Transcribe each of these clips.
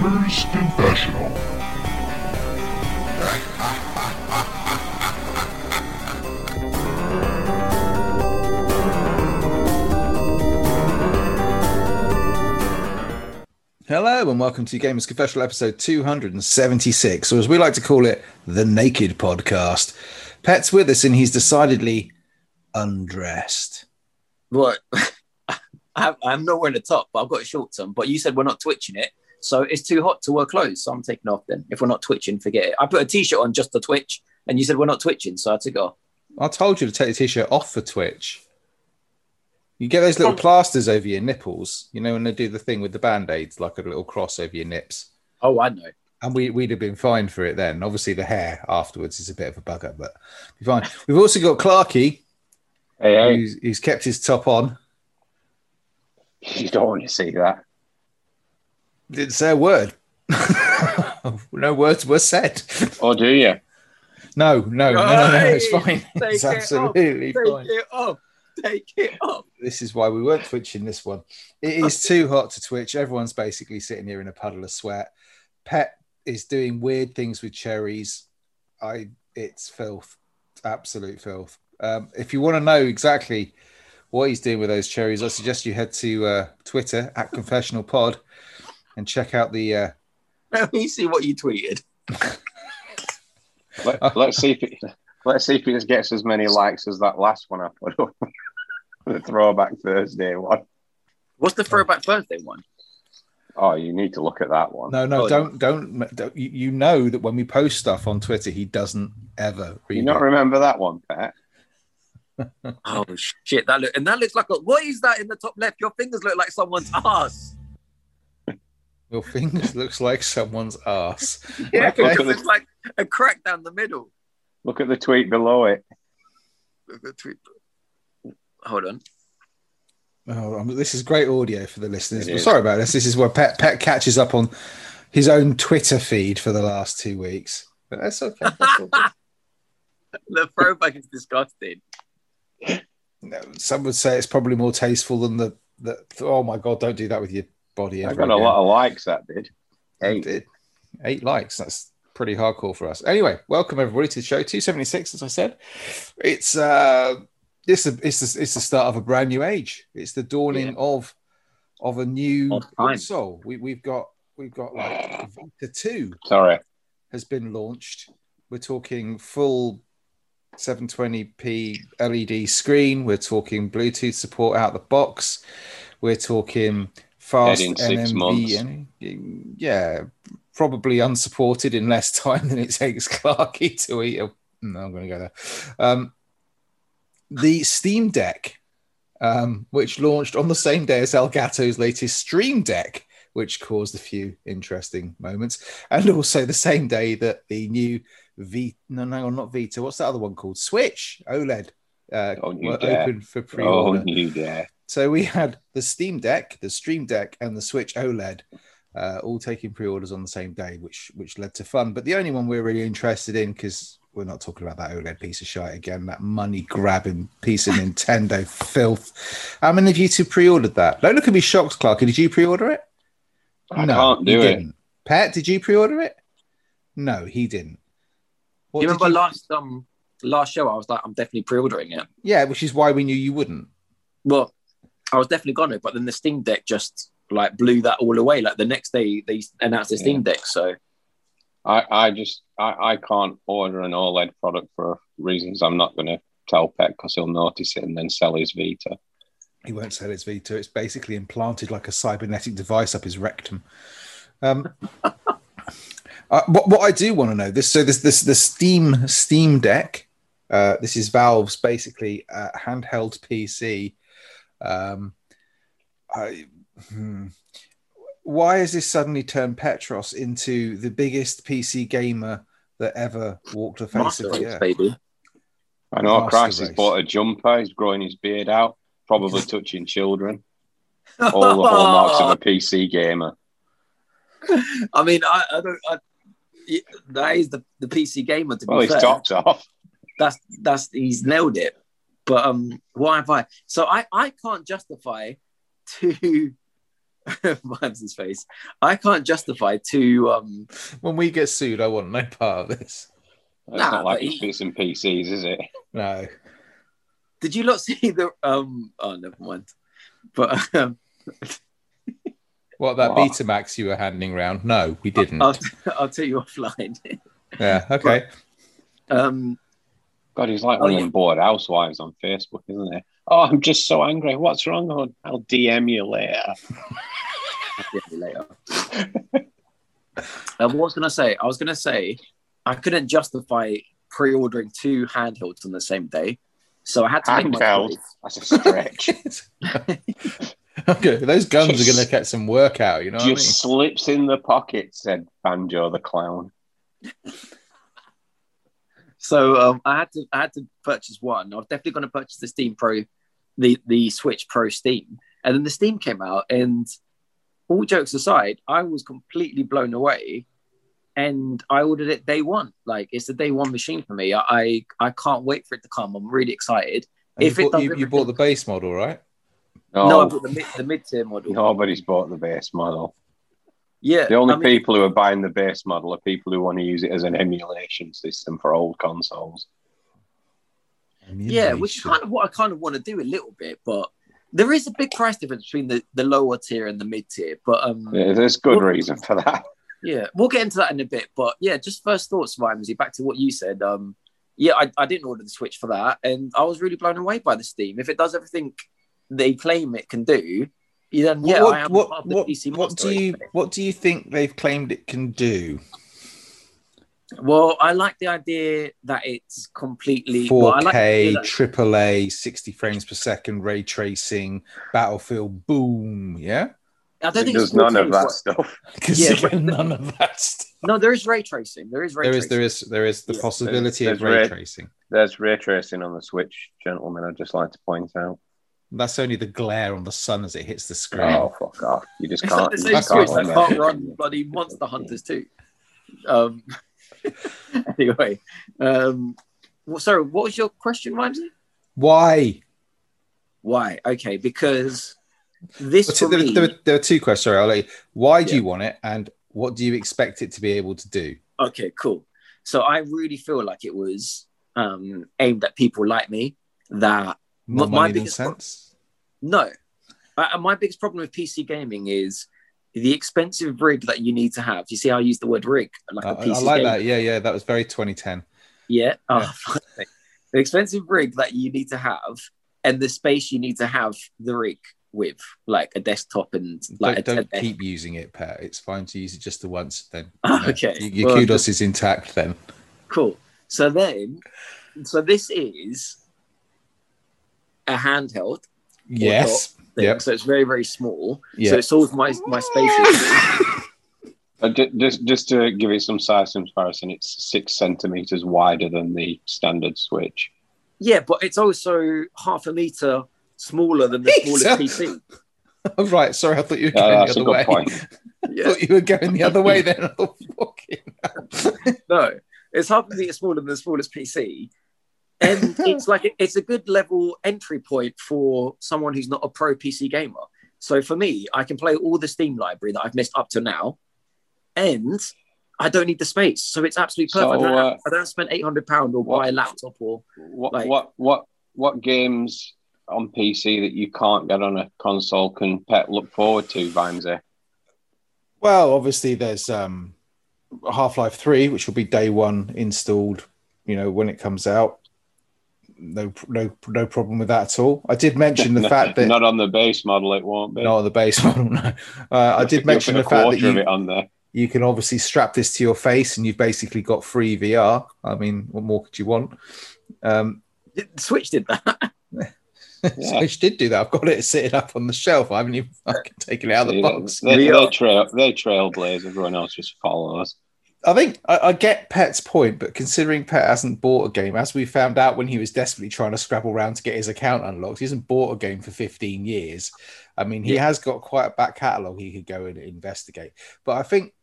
Gamers Confessional. Hello and welcome to Gamers Confessional episode 276, or as we like to call it, the Naked Podcast. Pet's with us and he's decidedly undressed. What? I, I'm not wearing a top, but I've got a short on. But you said we're not twitching it, so it's too hot to wear clothes. So I'm taking off. Then, if we're not twitching, forget it. I put a t-shirt on just to twitch, and you said we're not twitching, so I took it off. I told you to take the t-shirt off for Twitch. You get those little oh. plasters over your nipples, you know, when they do the thing with the band-aids, like a little cross over your nips. Oh, I know. And we, we'd have been fine for it then. Obviously, the hair afterwards is a bit of a bugger, but be fine. We've also got Clarky, Hey, hey, who's, who's kept his top on. you don't want to see that. Didn't say a word. no words were said. Or do you? No, no, no, no, no, it's fine. take It's it off, absolutely Take fine. it off. Take it off. This is why we weren't twitching this one. It is too hot to twitch. Everyone's basically sitting here in a puddle of sweat. Pet is doing weird things with cherries. I it's filth. Absolute filth. Um, if you want to know exactly what he's doing with those cherries, I suggest you head to uh, Twitter at Confessional Pod and check out the uh, Let me see what you tweeted. Let, let's see if it, let's see if it gets as many likes as that last one I put up. the throwback Thursday one. What's the throwback Thursday one? Oh, you need to look at that one. No, no, Oh, don't, don't, don't. You, you know that when we post stuff on Twitter, he doesn't ever read you not it. remember that one, Pat? Oh shit! That look and that looks like a. What is that in the top left? Your fingers look like someone's ass. Your fingers looks like someone's ass. Yeah, Okay. it looks like a crack down the middle. Look at the tweet below it. Hold on. Oh, um, this is great audio for the listeners. It Well, is. sorry about this. This is where Pet Pet catches up on his own Twitter feed for the last two weeks. But that's okay. That's all good. The throwback is disgusting. No, Some would say it's probably more tasteful than the, the. Oh my god! Don't do that with your body. I got a again. lot of likes. That did. Eight. did. Eight likes. That's pretty hardcore for us. Anyway, welcome everybody to the show. 276, as I said. It's uh it's the it's the, it's the start of a brand new age. It's the dawning Yeah. of of a new console. We we've got we've got like Vita 2 Sorry. has been launched. We're talking full 720p LED screen. We're talking Bluetooth support out the box. We're talking fast in six months. And- Yeah, probably unsupported in less time than it takes Clarky to eat a. No, I'm going to go there. Um, the Steam Deck, um, which launched on the same day as Elgato's latest Stream Deck, which caused a few interesting moments, and also the same day that the new V no no not Vita what's that other one called Switch OLED uh, Don't were open for Oh, pre-order. Oh, you dare. So we had the Steam Deck, the Stream Deck, and the Switch OLED uh, all taking pre-orders on the same day, which which led to fun. But the only one we're really interested in because we're not talking about that OLED piece of shite again, that money grabbing piece of Nintendo filth. How many of you two pre-ordered that? Don't look at me shocked, Clark. Did you pre-order it? I can't do he it. Didn't. Pat, did you pre-order it? No, he didn't. What you did remember last um last show? I was like, I'm definitely pre-ordering it. Yeah, which is why we knew you wouldn't. Well, I was definitely gonna, but then the Steam Deck just like blew that all away. Like the next day, they announced the Steam Deck. So I, I just I, I can't order an OLED product for reasons I'm not going to tell Pet because he'll notice it and then sell his Vita. He won't sell his Vita. It's basically implanted like a cybernetic device up his rectum. Um, uh, what, what I do want to know this so this this the Steam Steam Deck. Uh, this is Valve's basically uh, handheld PC. Um, I, hmm. Why has this suddenly turned Petros into the biggest PC gamer that ever walked the face of the earth? baby. I know Master Christ has bought a jumper, he's growing his beard out, probably touching children. All the hallmarks of a PC gamer. I mean, I, I don't. I, that is the, the PC gamer. To be Well, his fair, top's off. that's that's he's nailed it. But um, why have I? So I I can't justify to Vimes's face. I can't justify two. Um, When we get sued, I want no part of this. It's Nah, not like but it's he- fixing PCs, is it? No. did you not see the? Um, oh, never mind. But um, What that What? Betamax you were handing round? No, we didn't. I'll, I'll tell you offline. yeah. Okay. Um, God, he's like Oh, one of yeah. them bored housewives on Facebook, isn't he? Oh, I'm just so angry. What's wrong? Oh, I'll DM you later. I'll you later. Um, what was going to say? I was going to say I couldn't justify pre-ordering two handhelds on the same day, so I had to make my Handheld. choice. That's a stretch. okay. Those guns are going to get some work out. You know what I mean? just slips in the pocket, said Banjo the clown. So um, I had to I had to purchase one. I was definitely going to purchase the Steam Pro, the the Switch Pro Steam, and then the Steam came out. And all jokes aside, I was completely blown away, and I ordered it day one. Like it's a day one machine for me. I I, I can't wait for it to come. I'm really excited. And if you, bought, does you, you bought the base model, right? No, No, I bought the mid the mid tier model. nobody's bought the base model. Yeah, The only I mean, people who are buying the base model are people who want to use it as an emulation system for old consoles. Yeah, which is kind of what I kind of want to do a little bit, but there is a big price difference between the, the lower tier and the mid tier. But um, Yeah, There's good Well- reason for that. Yeah, we'll get into that in a bit. But yeah, just first thoughts, Ramsey, back to what you said. Um, yeah, I, I didn't order the Switch for that, and I was really blown away by the Steam. If it does everything they claim it can do, then yeah, what, I am what, part the what, PC what monster do you race. what do you think they've claimed it can do? Well, I like the idea that it's completely 4K, well, I like that- AAA, 60 frames per second, ray tracing, battlefield, boom. Yeah, I don't think does it's none of that stuff. Yeah, none of that. Stuff. No, there is ray tracing. There is ray There is tracing. there is there is the Yeah. possibility There's- of ray ray- tracing. There's ray tracing on the Switch, gentlemen. I'd just like to point out. That's only the glare on the sun as it hits the screen. Oh, fuck off. You just It's can't. not the same just Switch can't that win can't run bloody Monster Hunters too. Um, anyway, um, well, sorry, what was your question, Ramsey? Why? Why? Okay, because this Well, for there, me. there, there are two questions. Sorry, I'll let you. Why do Yeah. you want it, and what do you expect it to be able to do? Okay, cool. So I really feel like it was um, aimed at people like me. That More My- my biggest pro- sense. no, uh, my biggest problem with PC gaming is the expensive rig that you need to have. You see how I use the word rig? Like I, a I like that. Yeah, yeah, that was very 2010. Yeah. Oh, Yeah. sake. the expensive rig that you need to have and the space you need to have the rig with, like a desktop and like don't a, don't keep using it, Pat. It's fine to use it just the once. Then you know, okay. your, your Well, kudos is intact. Then cool. So then, so this is a handheld yes, thing. Yep. So it's very very small. Yeah. So it solves my my space. Uh, just, just to give you some size comparison, it's six centimeters wider than the standard Switch. yeah, but it's also half a meter smaller than the smallest PC. Oh, right. Sorry, I thought you were going that's the other way. point. I thought you were going the other way. Then I thought. No, it's half a meter smaller than the smallest PC, and it's like it's a good level entry point for someone who's not a pro PC gamer. So for me, I can play all the Steam library that I've missed up to now, and I don't need the space. So it's absolutely perfect. So, I, don't uh, have, I don't spend eight hundred pound or what- buy a laptop or What, Like- what, what, what games on PC that you can't get on a console can Pet look forward to, Vimesy? Well, obviously, there's um, Half Life Three, which will be day one installed. You know when it comes out. No, no, no problem with that at all. I did mention the fact that not on the base model, it won't be. not on the base model. No, uh, I did mention the fact that you, on there. you can obviously strap this to your face, and you've basically got free VR. I mean, what more could you want? Um, Switch did that. Yeah. Switch did do that. I've got it sitting up on the shelf. I haven't even fucking taken it out of the See, box. They, We they, are- trail, they trailblaze. Everyone else just follows. I think I, I get Pet's point, but considering Pet hasn't bought a game, as we found out when he was desperately trying to scrabble around to get his account unlocked, he hasn't bought a game for 15 years. I mean, he Yeah. has got quite a back catalogue he could go and investigate. But I think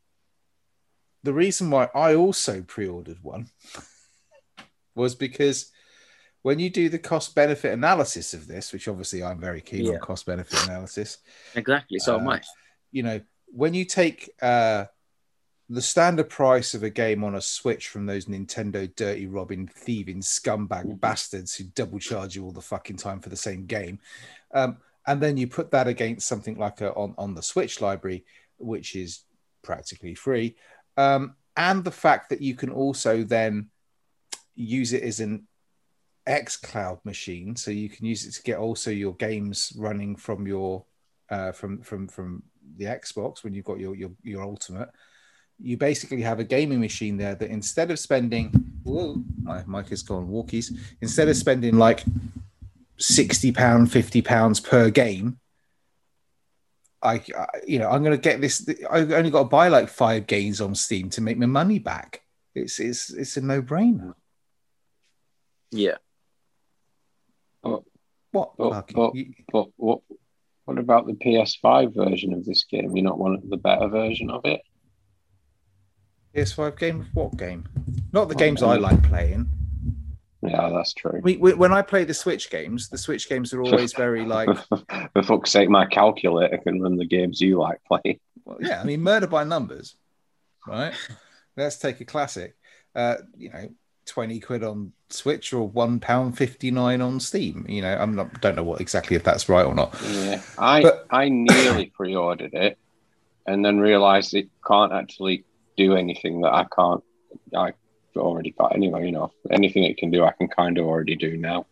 the reason why I also pre ordered one was because when you do the cost benefit analysis of this, which obviously I'm very keen Yeah. on cost benefit analysis, Exactly. So am Uh, I. you know, when you take uh, the standard price of a game on a Switch from those Nintendo dirty robbing, thieving scumbag bastards who double charge you all the fucking time for the same game, um, and then you put that against something like a, on on the Switch library, which is practically free, um, and the fact that you can also then use it as an xCloud machine, so you can use it to get also your games running from your uh, from from from the Xbox when you've got your your your Ultimate. You basically have a gaming machine there that instead of spending, whoa, my mic has gone walkies. Instead of spending like sixty pound, fifty pounds per game, I, I you know I'm going to get this. I've only got to buy like five games on Steam to make my money back. It's it's it's a no brainer. Yeah. But, What? but, but, You- but what what about the PS5 version of this game? you're not want the better version of it? PS5 game? What game? Not the Oh, games I um, like playing. Yeah, that's true. We, we, when I play the Switch games, the Switch games are always very like, For fuck's sake, my calculator can run the games you like playing. well, yeah, I mean, Murder by Numbers, right? Let's take a classic. Uh, you know, twenty quid on Switch or one pound fifty nine on Steam. You know, I'm not don't know what exactly if that's right or not. Yeah, I But- I nearly pre-ordered it, and then realised it can't actually do anything that I can't. I already got anyway. You know, anything it can do, I can kind of already do now.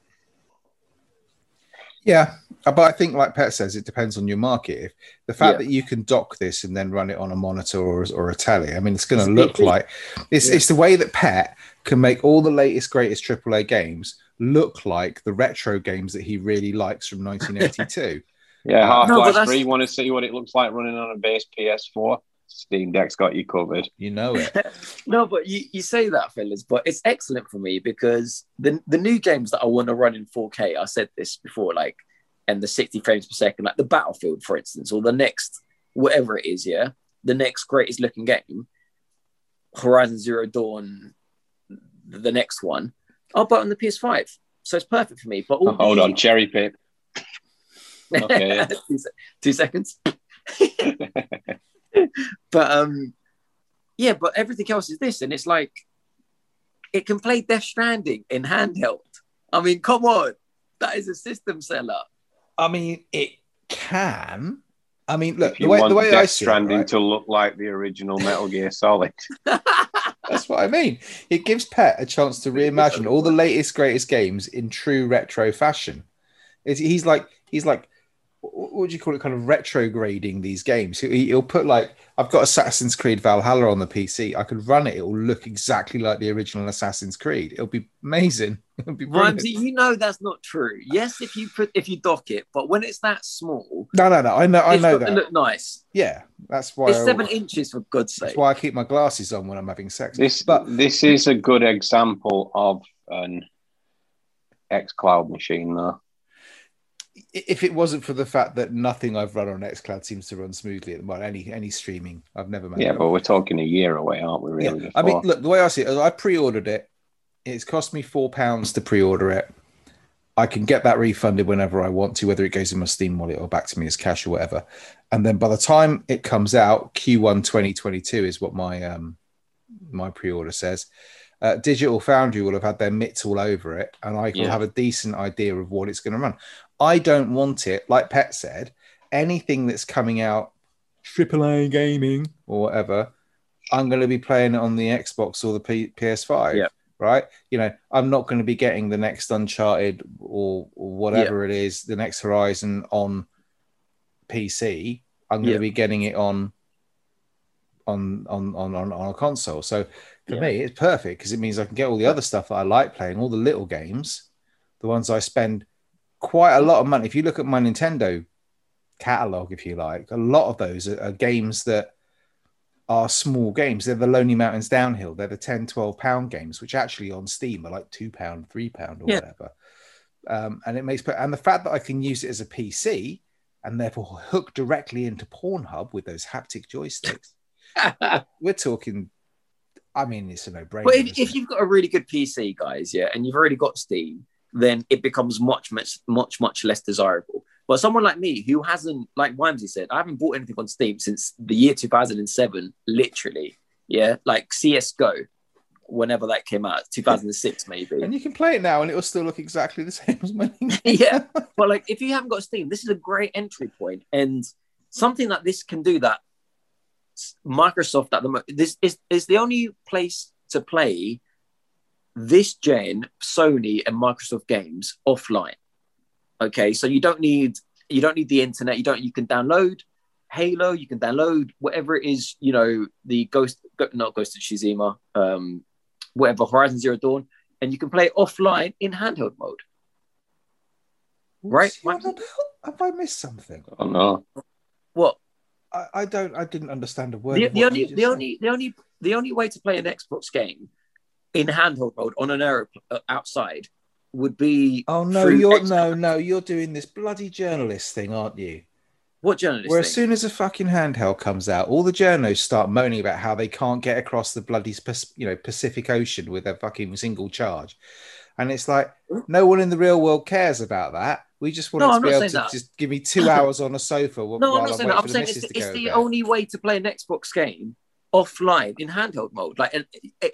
Yeah, uh, but I think, like Pet says, it depends on your market. If the fact Yeah. that you can dock this and then run it on a monitor or, or a telly, I mean, it's going to look like it's, Yeah. it's the way that Pet can make all the latest, greatest AAA games look like the retro games that he really likes from 1982. Yeah, Half No, but Life that's- Three. Want to see what it looks like running on a base PS4? Steam Deck's got you covered. you know it. No, but you, you say that, fellas, but it's excellent for me because the the new games that I want to run in 4K, I said this before, like, and the 60 frames per second, like the Battlefield, for instance, or the next whatever it is, yeah, the next greatest looking game, Horizon Zero Dawn, the next one, I'll buy it on the PS5. So it's perfect for me. But all Hold on, cherry pick. Okay. two, two seconds. but um, yeah, but everything else is this, and it's like it can play Death Stranding in handheld. I mean, come on, that is a system seller. I mean, it can. I mean, look, if the you way, want the way Death I see it, Stranding right? to look like the original Metal Gear Solid, That's what I mean. It gives Pet a chance to reimagine all the latest, greatest games in true retro fashion. It's, he's like, he's like, what would you call it? Kind of retrograding these games. He, he'll put like, I've got Assassin's Creed Valhalla on the PC. I could run it. It will look exactly like the original Assassin's Creed. It'll be amazing. It'll be brilliant. Ramsey, you know that's not true. Yes, if you put if you dock it, but when it's that small, No, no, no. I know, I know that. look nice. yeah, that's why. It's I- seven inches for God's sake. that's why I keep my glasses on when I'm having sex. this But this is a good example of an X Cloud machine, though. If it wasn't for the fact that nothing I've run on Xcloud seems to run smoothly at the moment, any any streaming, I've never made. Yeah, but we're talking a year away, aren't we? Really? Yeah. I mean, look, the way I see it, I pre-ordered it. It's cost me four pounds to pre-order it. I can get that refunded whenever I want to, whether it goes in my Steam wallet or back to me as cash or whatever. And then by the time it comes out, Q1 2022 is what my um my pre-order says. Uh, Digital Foundry will have had their mitts all over it, and I Yeah. have a decent idea of what it's going to run. I don't want it, like Pet said, anything that's coming out AAA gaming or whatever. I'm going to be playing it on the Xbox or the P- PS5. Yeah. Right. You know, I'm not going to be getting the next Uncharted or, or whatever it is, the next Horizon on PC. I'm going Yeah. to be getting it on on on on on, on a console. So for Yeah. me, it's perfect because it means I can get all the other stuff that I like playing, all the little games, the ones I spend quite a lot of money. If you look at my Nintendo catalog, if you like, a lot of those are, are games that are small games. They're the Lonely Mountains Downhill. They're the 10, 12 pound games, which actually on Steam are like two pound, three pound, or Yeah. whatever. Um, and it makes and the fact that I can use it as a PC and therefore hook directly into Pornhub with those haptic joysticks. We're talking. I mean, it's a no-brainer. But if, if you've got a really good PC, guys, yeah, and you've already got Steam, then it becomes much, much, much, much less desirable. But someone like me who hasn't, like Wimsey said, I haven't bought anything on Steam since the year 2007, literally. Yeah, like CS:GO, whenever that came out, 2006 maybe. And you can play it now, and it will still look exactly the same as when. yeah, but like if you haven't got Steam, this is a great entry point, and something that this can do that Microsoft at the moment this is is the only place to play this gen Sony and Microsoft games offline. Okay, so you don't need you don't need the internet. You don't. You can download Halo. You can download whatever it is. You know the Ghost, Go- not Ghost of Tsushima, um, whatever Horizon Zero Dawn, and you can play it offline in handheld mode. Right. What's he on about? Have I missed something? Oh no. What I, I don't. I didn't understand a word. the, the only the said. only the only the only way to play an Xbox game in handheld mode on an aeroplane uh, outside would be Oh no, you're X- no, no, you're doing this bloody journalist thing, aren't you? what journalist Where as soon as a fucking handheld comes out, all the journalists start moaning about how they can't get across the bloody you know Pacific Ocean with a fucking single charge, and it's like no one in the real world cares about that. We just want No, to I'm be able to that. just give me two hours on a sofa no, I'm not saying that. I'm saying it's, to it's the only way to play an Xbox game offline in handheld mode. Like an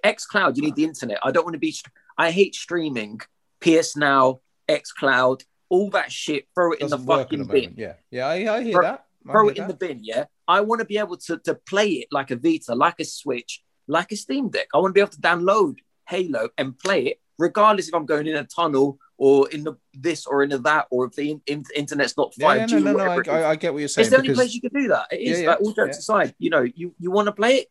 X Cloud, you need the internet. I don't want to be. I hate streaming. PS Now, X Cloud, all that shit. Throw it in the Doesn't work at fucking the bin. Yeah, yeah, I, I hear Throw- that. I throw hear it in the bin. Yeah, I want to be able to to play it like a Vita, like a Switch, like a Steam Deck. I want to be able to download Halo and play it, regardless if I'm going in a tunnel or in the this or into that, or if the in, in- internet's not five yeah, G. no, no, no. I, I, get what you're saying. it's the only because- place you can do that. It is Yeah, yeah, like all jokes aside. You know, you you want to play it,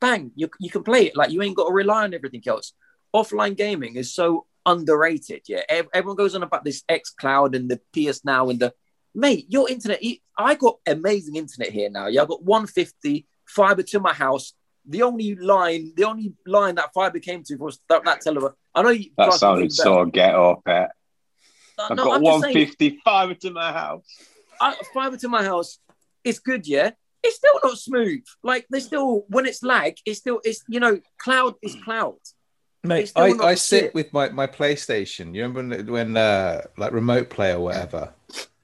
bang, you you can play it. Like you ain't got to rely on everything else. Offline gaming is so underrated. Yeah, everyone goes on about this X Cloud and the PS Now and the mate. Your internet, I got amazing internet here now. Yeah, I got 150 fiber to my house. The only line, the only line that fiber came to was that, that telephone. I know you. That sounded ring so ghetto, pet. bells. I've No, got I'm just saying, 155 to my house. I, fiber to my house it's good, yeah. It's still not smooth. Like there's still when it's lag, it's still it's you know cloud is cloud. Mate, I, I sit shit. with my, my PlayStation. You remember when, when uh, like remote play or whatever,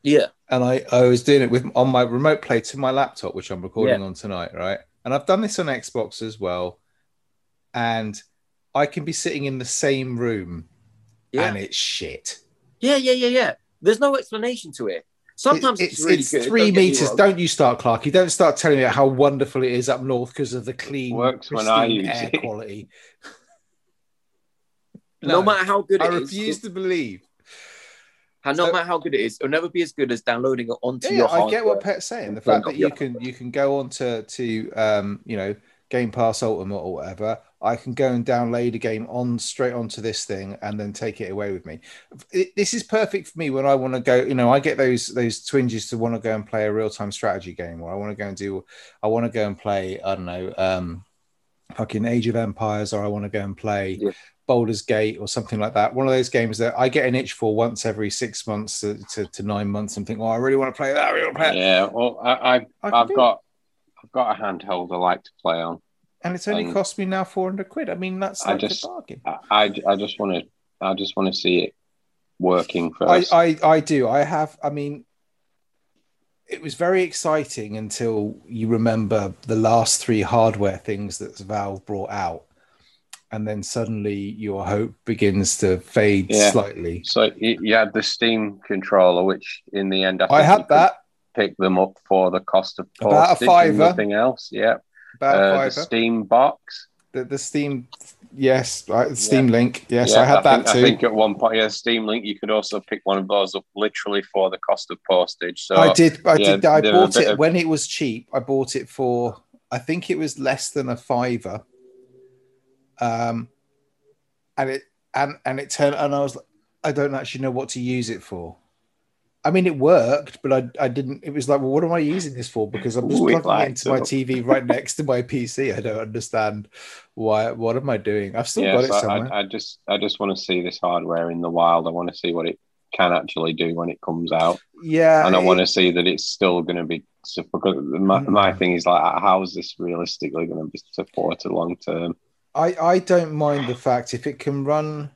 Yeah, and I, I was doing it with on my remote play to my laptop, which I'm recording on tonight, right? And I've done this on Xbox as well, and I can be sitting in the same room, yeah, and it's shit. yeah, yeah, yeah, yeah. There's no explanation to it. Sometimes It- it's, really good. three don't meters. wrong. Don't you start, Clark? You Don't start telling me how wonderful it is up north because of the clean, Works when I pristine use air it. quality. No, matter how good I it is, refuse to believe. How, no So- matter how good it is, it'll never be as good as downloading it onto Yeah, your I get what. Pet's saying. The fact that you can you can go on to to um, you know Game Pass Ultimate or whatever. I can go and download a game on straight onto this thing and then take it away with me. It, this is perfect for me when I want to go. You know, I get those those twinges to want to go and play a real time strategy game, or I want to go and do. I want to go and play. I don't know. Um, fucking Age of Empires, or I want to go and play. Yeah. Baldur's Gate or something like that. One of those games that I get an itch for once every six months to, to, to nine months and think, oh, I really want to play that. I really want to play that. Yeah, well, I, I, I I've, got, I've got a handheld I like to play on. and it's only Um, cost me now 400 quid. I mean, that's I like just- a bargain. I, I, I just want to, I just want to see it working I, first. I, I do. I have, I mean, it was very exciting until you remember the last three hardware things that Valve brought out. And then suddenly your hope begins to fade Yeah. slightly. so you, had the Steam controller, which in the end I, I had that Pick them up for the cost of About a postage and nothing else. Yeah, about uh, the fiver. Steam box. The, the Steam, yes, right, Steam Link. Yes, Yeah, I had that think, too. I think at one point, yeah, Steam Link, you could also pick one of those up literally for the cost of postage. So I did. I yeah, did. I bought it of- when it was cheap. I bought it for. I think it was less than a fiver. Um, and it and and it turned and I was like, I don't actually know what to use it for. I mean, it worked, but I I didn't. It was like, well, what am I using this for? Because I'm just Ooh, plugging it into my. TV right next to my PC. I don't understand why. What am I doing? I've still yeah, got it so I- somewhere. I, I just I just want to see this hardware in the wild. I want to see what it can actually do when it comes out, yeah, and I it- want to see that it's still going to be. my, my Mm. thing is like, how is this realistically going to be supported long term? I, I don't mind the fact if it can run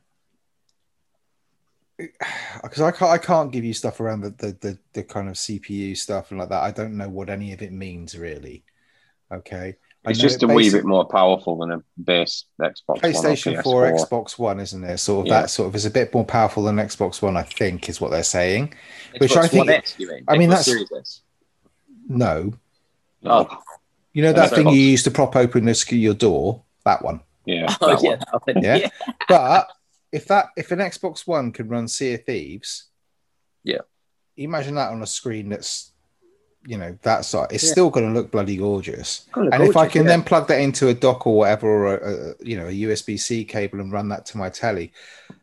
because I can't I can't give you stuff around the, the the the kind of CPU stuff and like that. I don't know what any of it means really. Okay, It's just it a wee bit more powerful than a base Xbox One or PlayStation 4, PS4. Xbox One, isn't there? Sort of Yeah. that sort of is a bit more powerful than Xbox One, I think, is what they're saying. Which I think- One X, you mean? I mean, Xbox that's- Series No, Oh, you know oh, That's that thing you use to prop open the, your door, that one. Yeah, oh that yeah, one. that one, Yeah. yeah. But if that if an Xbox One can run Sea of Thieves, Yeah. imagine that on a screen that's you know that size. It's Yeah. still going to look bloody gorgeous. Kinda and if I can yeah. then plug that into a dock or whatever, or a, a you know a USB C cable and run that to my telly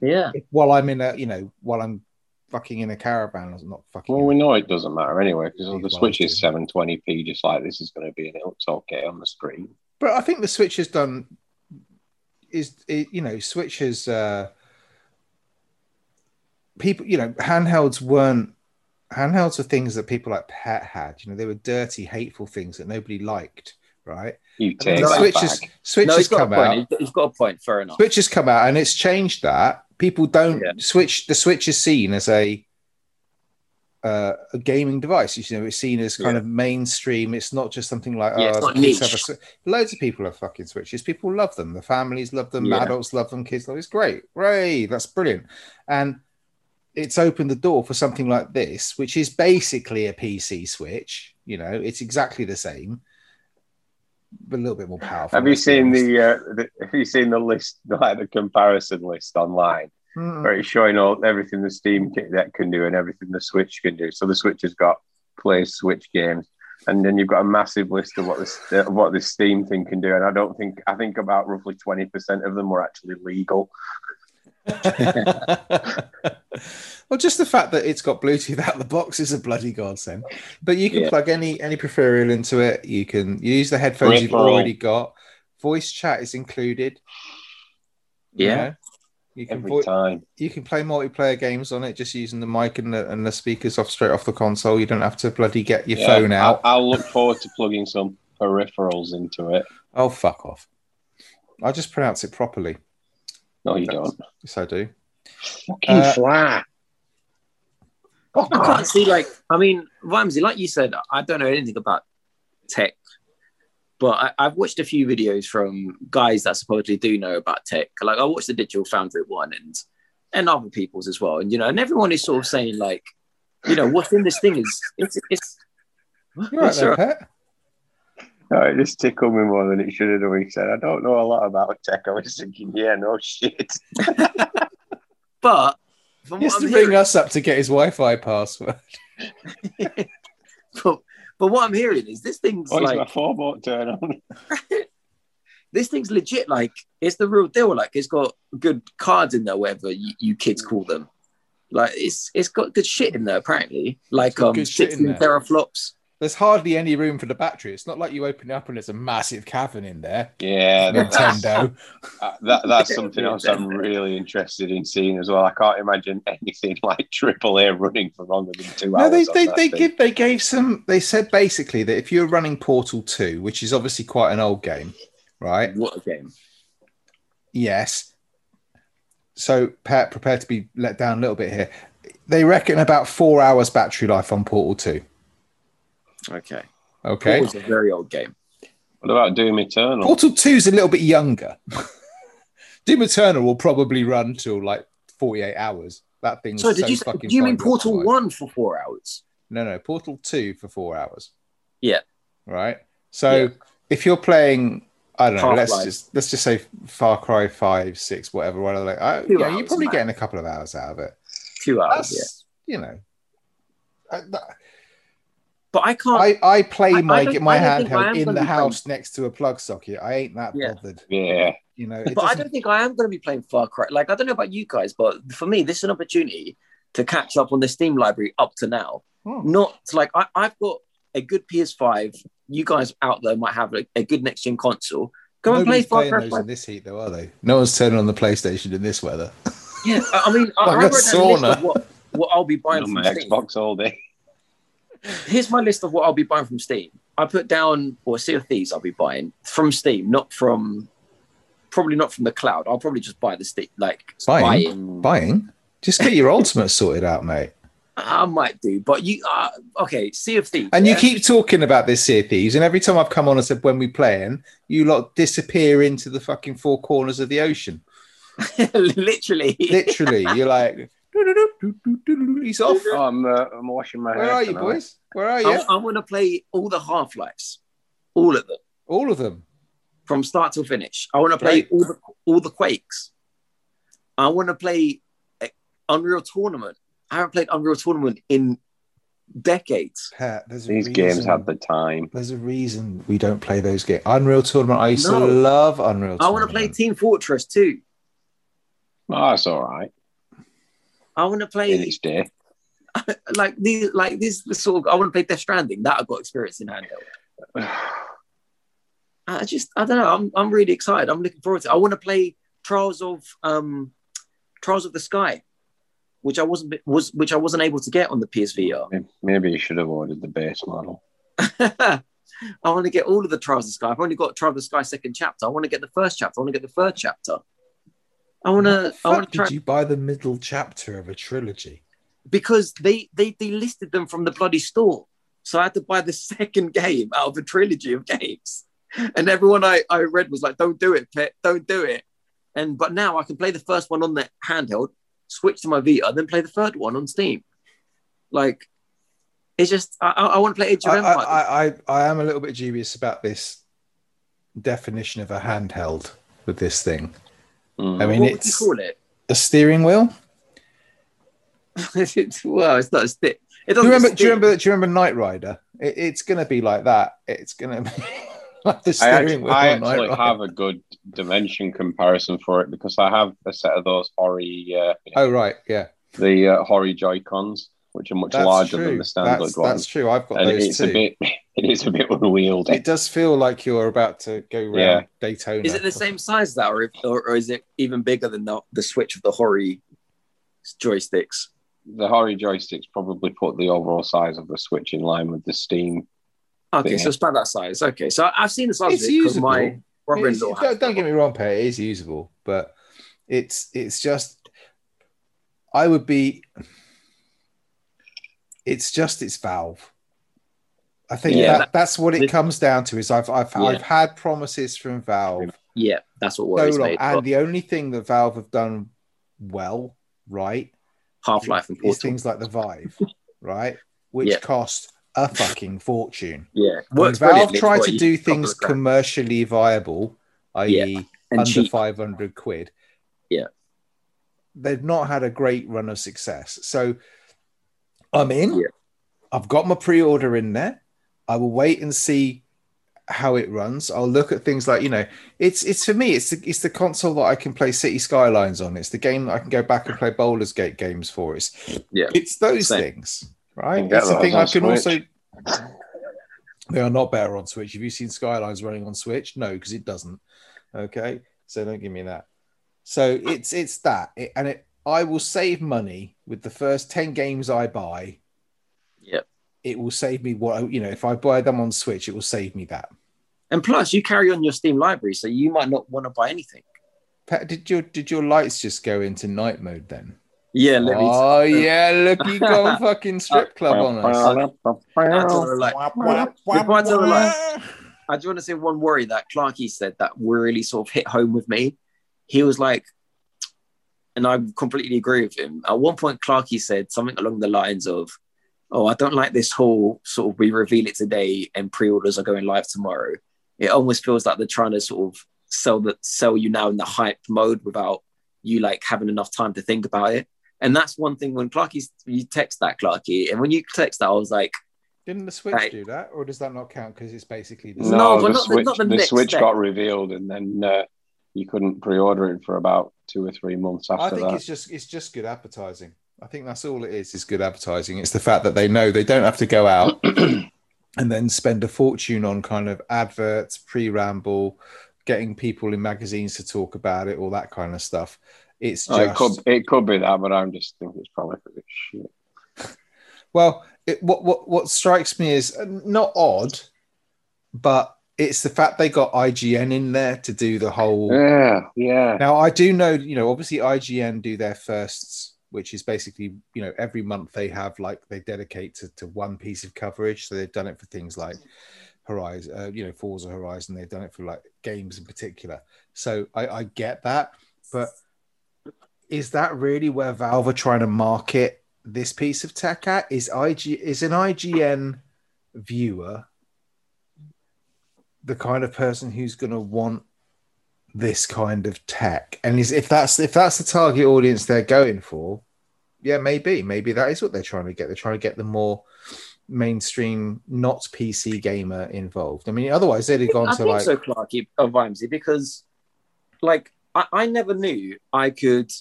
yeah, while I'm in a you know while I'm fucking in a caravan, or not fucking. Well, we know it doesn't matter anyway because These the Switch is 720p, just like this is going to be, and it looks okay on the screen. But I think the Switch has done is it, you know Switch has uh, people you know handhelds weren't handhelds were things that people like Pet had. You know they were dirty, hateful things that nobody liked. Right? You And take then No, that Switch has Switch no, has he's got a come out. point. He's- He's got a point. Fair enough. Switch has come out and it's changed that. People don't Yeah. switch. The Switch is seen as a uh, a gaming device. You know, it's seen as kind Yeah. of mainstream. It's not just something like Yeah, oh, it's the not kids have a niche. Loads of people have fucking Switches. People love them. The families love them. Yeah. Adults love them. Kids love. It's great. Ray, that's brilliant. And it's opened the door for something like this, which is basically a PC Switch. You know, it's exactly the same, but a little bit more powerful. Have you seen the, uh, the Have you seen the list, like the comparison list online, Mm. where it's showing all everything the Steam Kit Deck can do and everything the Switch can do? So the Switch has got play Switch games, and then you've got a massive list of what this uh, what this Steam thing can do. And I don't think I think about roughly twenty percent of them were actually legal. well, just the fact that it's got Bluetooth out of the box is a bloody godsend. But you can Yeah. plug any any peripheral into it. You can use the headphones you've already got. Voice chat is included. You Yeah. know? You can Every vo- time, you can play multiplayer games on it just using the mic and the, and the speakers off straight off the console. You don't have to bloody get your Yeah, phone out. I, I'll look forward to plugging some peripherals into it. oh fuck off! I just pronounce it properly. No, you That's- don't. Yes, I do. Fucking Uh, flat. I can't see like I mean, Ramsey, like you said, I don't know anything about tech, but I, I've watched a few videos from guys that supposedly do know about tech. Like I watched the Digital Foundry one and and other people's as well, and you know, and everyone is sort of saying like, you know, what's in this thing is it's it's. You're right there, all right. pet. No, it just tickled me more than it should have done. He said, I don't know a lot about tech. I was thinking, yeah, no shit. But from He has what to I'm ring hearing, us up to get his Wi-Fi password. but, but what I'm hearing is this thing's Why does like my phone won't turn on? this thing's legit. Like it's the real deal. Like it's got good cards in there, whatever you, you kids call them. Like it's it's got good shit in there apparently. Like got um, good shit in 16 there. teraflops. There's hardly any room for the battery. It's not like you open it up and there's a massive cavern in there. Yeah, Nintendo. uh, that, that's something else I'm really interested in seeing as well. I can't imagine anything like AAA running for longer than two No, hours. they they, they thing. give they gave some. They said basically that if you're running Portal Two, which is obviously quite an old game, right? What a game! Yes. So Pat, prepare to be let down a little bit here. They reckon about four hours battery life on Portal Two. Okay, Okay. it was a very old game. What about Doom Eternal? Portal 2 is a little bit younger. Doom Eternal will probably run till like 48 hours. That thing's So did so you fucking do you mean Portal optimized. One for four hours? No, no, Portal 2 for four hours. Yeah. Right. So Yeah. if you're playing, I don't know, let's just let's just say Far Cry 5, 6, whatever, whatever. Like, I, Two yeah, you're probably max. getting a couple of hours out of it. Two hours. That's, Yeah, you know. I, that- but I can't. I, I play I- I my don't- my I don't think I handheld in the be playing- house next to a plug socket. I ain't that Yeah. bothered. Yeah. You know, but I doesn't- don't think I am going to be playing Far Cry. Like I don't know about you guys, but for me, this is an opportunity to catch up on the Steam library up to now. Hmm. Not like I, I've got a good PS5. You guys out there might have a, a good next gen console. Go and play Far Cry those in this heat, though, are they? No one's turning on the PlayStation in this weather. Yeah, I I mean, I, Like I a wrote down a list sauna. of what, what I'll be buying On my Xbox all day. Here's my list of what I'll be buying from Steam. I put down, or Sea of Thieves, I'll be buying from Steam, not from, probably not from the cloud. I'll probably just buy the Steam, like Buying? buying. Buying? Just get your ultimate sorted out, mate. I might do, but you uh, okay? Sea of Thieves, And you keep talking about this Sea of Thieves, and every time I've come on and said when we playing, you lot disappear into the fucking four corners of the ocean. literally. Literally, you're like, he's off. Oh, I'm, uh, I'm washing my Where hair. are you, tonight. boys? Where are you? I want to play all the Half Lives, all of them All of them. from start to finish. I want to play all the all the Quakes. I want to play uh, Unreal Tournament. I haven't played Unreal Tournament in decades. Pat, there's a These reason, games had the time. There's a reason we don't play those games. Unreal Tournament. I used No. to love Unreal. I want to play Team Fortress too. Oh, that's all right. I want to In play its day. like these, like this. The sort of I want to play Death Stranding. That I've got experience in handheld. I just I don't know. I'm I'm really excited. I'm looking forward to. It. I want to play Trials of um Trials of the Sky, which I wasn't was which I wasn't able to get on the PSVR. Maybe you should have ordered the base model. I want to get all of the Trials of the Sky. I've only got Trials of the Sky second chapter. I want to get the first chapter. I want to get the third chapter. I want to. I want to try did you buy the middle chapter of a trilogy? because they they they listed them from the bloody store. So I had to buy the second game out of a trilogy of games. And everyone I, I read was like, don't do it, pet, don't do it. And but now I can play the first one on the handheld, switch to my Vita, then play the third one on Steam. Like it's just I, I, I want to play Age of I, Empires. I, I, I am a little bit dubious about this definition of a handheld with this thing. Mm. I mean, what would you it's call it? a steering wheel. well, it's not a stick. It Do doesn't you remember? Do you remember? Do you remember Knight Rider? It, it's going to be like that. It's going to be like the I actually, wheel. I on Knight actually Rider. have a good dimension comparison for it because I have a set of those Hori, uh, Oh right, yeah, the uh, Hori Joy Cons, which are much that's larger true. than the standard that's, ones. that's true. I've got and those it's too. a bit, it is a bit unwieldy. it does feel like you're about to go around Yeah. Daytona. Is it the same size that, or, if, or, or is it even bigger than the, the Switch of the Hori joysticks? the Hori joysticks probably put the overall size of the Switch in line with the Steam. Okay, Yeah. so it's about that size. Okay, so I- I've seen the size It's of it because usable. my It's- brother-in-law. don't, don't get me wrong, Pat. It is usable, but it's it's just I would be. It's just its valve. I think Yeah, that, that- that's what it comes down to. Is I've I've, Yeah. I've had promises from Valve Yeah, that's what so worries long, me. and the only thing that Valve have done well, right, Half Life and is things like the Vive, right, which Yeah. cost a fucking fortune. Yeah, works Valve try to do things commercially viable, i.e., and under cheap. 500 quid. Yeah. They've not had a great run of success. So I'm in. Yeah. I've got my pre order in there. I will wait and see how it runs. I'll look at things like, you know, it's it's for me, it's the, it's the console that I can play City Skylines on. It's the game that I can go back and play Baldur's Gate games for. It's, Yeah. it's those Same. things, right? That's the thing I can Switch. also. They are not better on Switch. Have you seen Skylines running on Switch? No, because it doesn't. Okay, so don't give me that. So it's it's that, it, and it. I will save money with the first ten games I buy. Yep. It will save me what you know. If I buy them on Switch, it will save me that. And plus, you carry on your Steam library, so you might not want to buy anything. Pat, did your did your lights just go into night mode then? Yeah, let me. Oh yeah, look, you got a fucking strip club on us. I told her, like, before I tell her, like, I just want to say one worry that Clarky said that really sort of hit home with me. He was like, and I completely agree with him. At one point, Clarky said something along the lines of, "Oh, I don't like this whole sort of we reveal it today and pre-orders are going live tomorrow." It almost feels like they're trying to sort of sell the sell you now in the hype mode without you like having enough time to think about it. And that's one thing when Clarky you text that Clarky, and when you text that, I was like. Didn't the Switch Right. do that, or does that not count because it's basically the No. No, but the, not Switch, not the the, next Switch day. got revealed, and then uh, you couldn't pre-order it for about two or three months after I think that. it's just it's just good advertising. I think that's all it is. Is good advertising. It's the fact that they know they don't have to go out and then spend a fortune on kind of adverts, pre-ramble, getting people in magazines to talk about it, all that kind of stuff. It's Oh, just it could it could be that, but I'm just thinking it's probably for shit. well, it, what what what strikes me is uh, not odd, but it's the fact they got IGN in there to do the whole. Yeah, yeah. Now I do know, you know, obviously IGN do their firsts, which is basically you know every month they have like they dedicate to, to one piece of coverage. So they've done it for things like Horizon, uh, you know, Forza Horizon. They've done it for like games in particular. So I, I get that, but is that really where Valve are trying to market this piece of tech at? Is IG is an IGN viewer the kind of person who's going to want this kind of tech? And is if that's if that's the target audience they're going for, yeah, maybe maybe that is what they're trying to get. They're trying to get the more mainstream, not PC gamer involved. I mean, otherwise they'd have gone I to like so, Clarky of oh, Vimesy, because like I, I never knew I could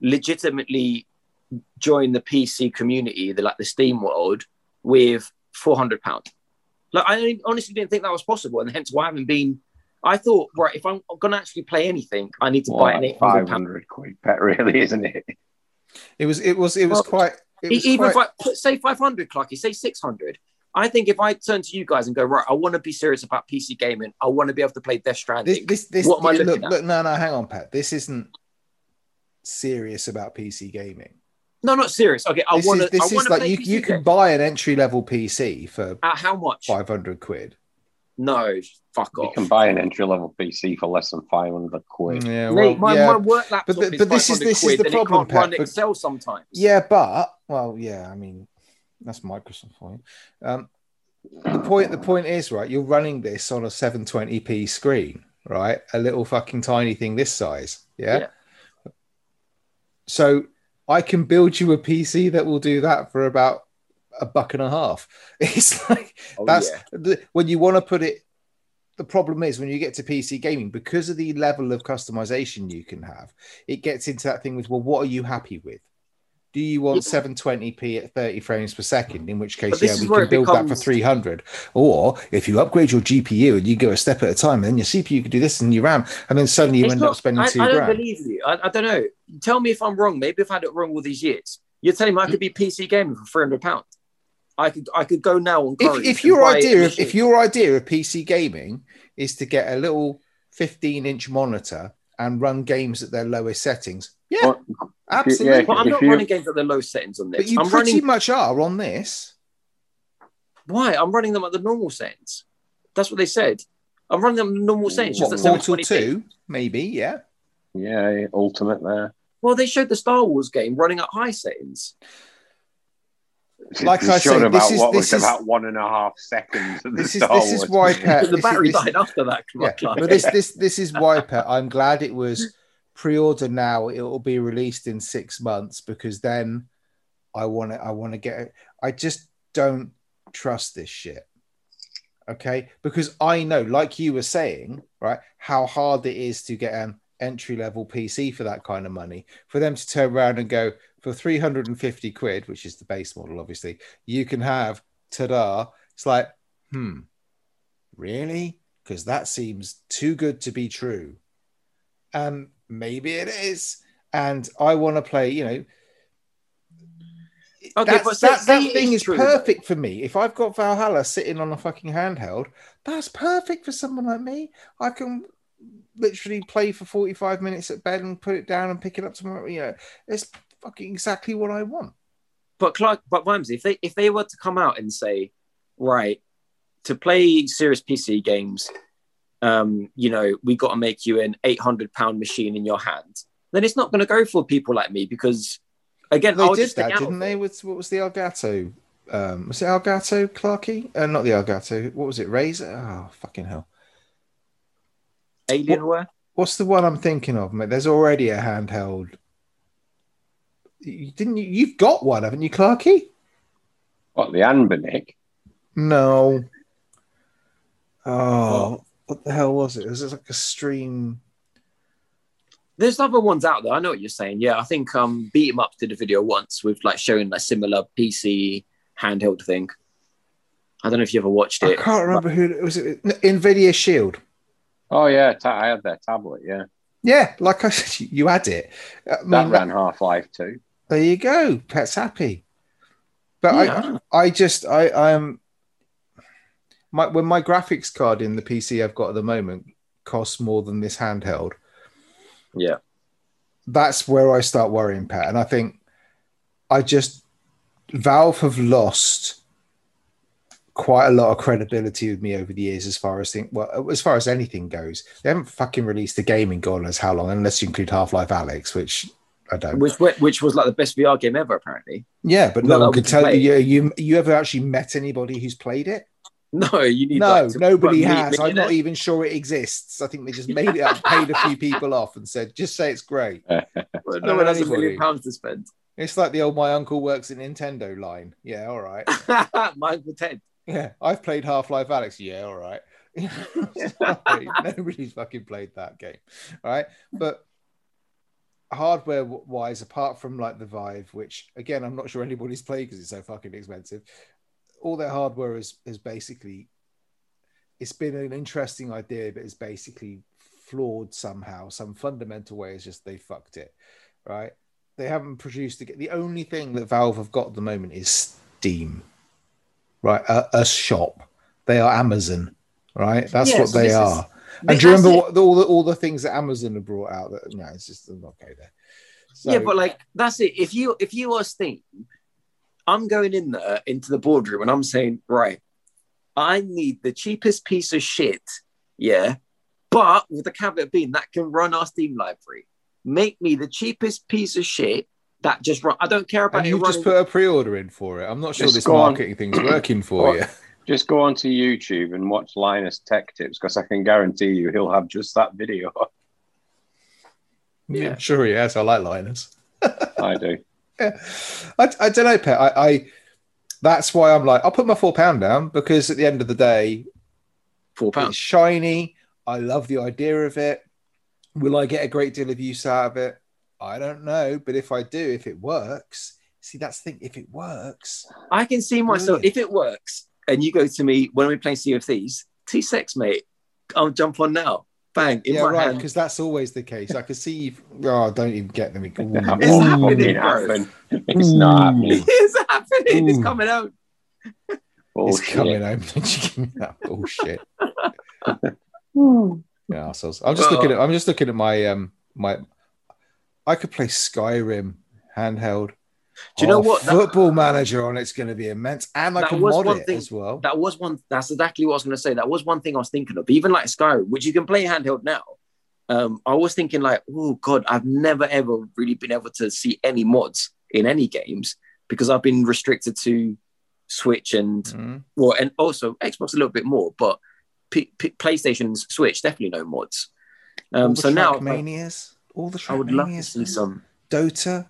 legitimately join the PC community, the like the Steam world, with four hundred pounds. Like I honestly didn't think that was possible, and hence why I haven't been. I thought, right, if I'm gonna actually play anything, I need to buy an eight hundred five pound. quid bet, really, isn't it? it was it was it was Well, quite it was Even quite, if I put, say 500, Clarky, say 600. I think if I turn to you guys and go, right, I want to be serious about PC gaming, I want to be able to play Death this Stranding. this this What am I yeah, looking look, at? look no no hang on Pat this isn't serious about PC gaming no, not serious. Okay, I want to. this I is like you PC you can games. buy an entry level PC for At how much? 500 quid No, fuck off. You can buy an entry level PC for less than five hundred quid. yeah Mate, my, yeah my work laptop But the- is but this is- 500 this is quid the and problem, it can't run Pat, but- Excel sometimes. Yeah, but well, yeah, I mean, that's Microsoft for you. Um, the point, the point is, right? You're running this on a 720p screen, right? A little fucking tiny thing this size, yeah. Yeah. So I can build you a PC that will do that for about a buck and a half. It's like Oh, that's yeah. the, when you want to put it. The problem is when you get to PC gaming, because of the level of customization you can have, it gets into that thing with, well, what are you happy with? Do you want 720p at 30 frames per second? In which case, yeah, we can build that for 300. Or if you upgrade your GPU and you go a step at a time, then your CPU can do this and your RAM, and then suddenly you It's end not- up spending I, two I don't grand. believe you. I, I don't know. Tell me if I'm wrong. Maybe I've had it wrong all these years. You're telling me I could be PC gaming for 300 pounds. I could I could go now on if, if your idea of if your idea of PC gaming is to get a little 15 inch monitor and run games at their lowest settings, yeah, Well, absolutely. yeah, But I'm not you- running games at the low settings on this. but you I'm pretty running much are on this. why? I'm running them at the normal settings. That's what they said. I'm running them at the normal settings, just What, at Portal 720p. 2, maybe, yeah. Yeah, ultimate there. Well, they showed the Star Wars game running at high settings. Like I said, about this is- what this was is- about one and a half seconds. Of the This is Star this is Wars why movie. The battery this, died after that. yeah, Clark. but this this this is why Pat. I'm glad it was pre-order now. It will be released in six months because then I want to I want to get it. I just don't trust this shit. Okay, because I know, like you were saying, right, how hard it is to get an entry level PC for that kind of money. For them to turn around and go for 350 quid, which is the base model, obviously, you can have ta-da. It's like, hmm, really? Because that seems too good to be true. And maybe it is. And I want to play, you know. Okay, but that, that thing is true, perfect for me. If I've got Valhalla sitting on a fucking handheld, that's perfect for someone like me. I can literally play for 45 minutes at bed and put it down and pick it up tomorrow. You know, it's fucking exactly what I want. but Clark, but Vimesy, if they if they were to come out and say, right, to play serious PC games, um, you know, we got to make you an eight hundred pound machine in your hand, then it's not going to go for people like me because, again, They did that, didn't they? With what was the Elgato? Um, was it Elgato Clarky? Uh, not the Elgato. What was it? Razer? Oh, fucking hell. Alienware. What's the one I'm thinking of, mate? There's already a handheld. You, didn't you? You've got one, haven't you, Clarky? What the Anbernic? No. Oh, what the hell was it? It was like a stream. There's other ones out there. I know what you're saying. Yeah, I think um, Beat 'em Up did a video once with like showing a similar PC handheld thing. I don't know if you ever watched it. I can't remember who it was. It Nvidia Shield. Oh yeah, ta- I had their tablet. Yeah, Yeah, like I said, you had it. I mean, that ran Half Life Two. There you go. Pet's happy. But Yeah. I, I just, I, I'm, my when my graphics card in the PC I've got at the moment costs more than this handheld. Yeah. that's where I start worrying, Pat. And I think I just Valve have lost quite a lot of credibility with me over the years as far as think well as far as anything goes. They haven't fucking released a game in God knows how long, unless you include Half Life Alyx, which I don't. Which which was like the best VR game ever, apparently. Yeah, but No, no, one could tell you, you. You ever actually met anybody who's played it? No, you need No, like, to- nobody like, has. me I'm not it. even sure it exists. I think they just made it up, paid a few people off, and said, "Just say it's great." Well, No one has a million pounds to spend. It's like the old "my uncle works at Nintendo" line. Yeah, all right. Michael Ted. Yeah, I've played Half Life Alyx. Yeah, all right. Sorry, nobody's fucking played that game, all right? But hardware wise, apart from like the Vive, which again I'm not sure anybody's played because it's so fucking expensive, all their hardware is is basically it's been an interesting idea, but it's basically flawed somehow. Some fundamental way is just they fucked it, right? They haven't produced the, the only thing that Valve have got at the moment is Steam, right? A, a shop. They are Amazon, right? That's Yeah, what so they is- are. But and do you remember what, the, all the all the things that Amazon have brought out? That no, it's just I'm not okay there. So, yeah, but like that's it. If you if you are Steam, I'm going in there into the boardroom and I'm saying, right, I need the cheapest piece of shit, yeah, but with the caveat being that can run our Steam library. Make me the cheapest piece of shit that just run. I don't care about and it you just running. put a pre-order in for it. I'm not sure Just this go on. marketing thing's working for What? you. Just go onto YouTube and watch Linus Tech Tips because I can guarantee you he'll have just that video. Yeah, Yeah. sure he has. I like Linus. I do. Yeah. I, I don't know, Pet. I, I that's why I'm like, I'll put my four pound down because at the end of the day, Four it's pounds. shiny. I love the idea of it. Will I get a great deal of use out of it? I don't know, but if I do, if it works, see that's the thing. If it works, I can see myself Brilliant. if it works, and you go to me when are we're playing Sea of Thieves, T6, mate. I'll jump on now. Bang in yeah, my right, because that's always the case. I can see. You, oh, don't even get them. It's Ooh. not It's happening, bro. It's not happening. it's happening. It's coming out. It's coming home. Don't you give me that bullshit. Yeah, so I'm just Well- looking at. I'm just looking at my um my. I could play Skyrim handheld. Do you know Oh, what? That- Football Manager on it's going to be immense, and like That was mod one thing- as well. That was one. That's exactly what I was going to say. That was one thing I was thinking of. Even like Skyrim, which you can play handheld now. Um, I was thinking like, oh god, I've never ever really been able to see any mods in any games because I've been restricted to Switch and Mhm. well, and also Xbox a little bit more, but P- P- PlayStation's Switch definitely no mods. Um, so now Trackmanias, all the I would love to see some. Dota,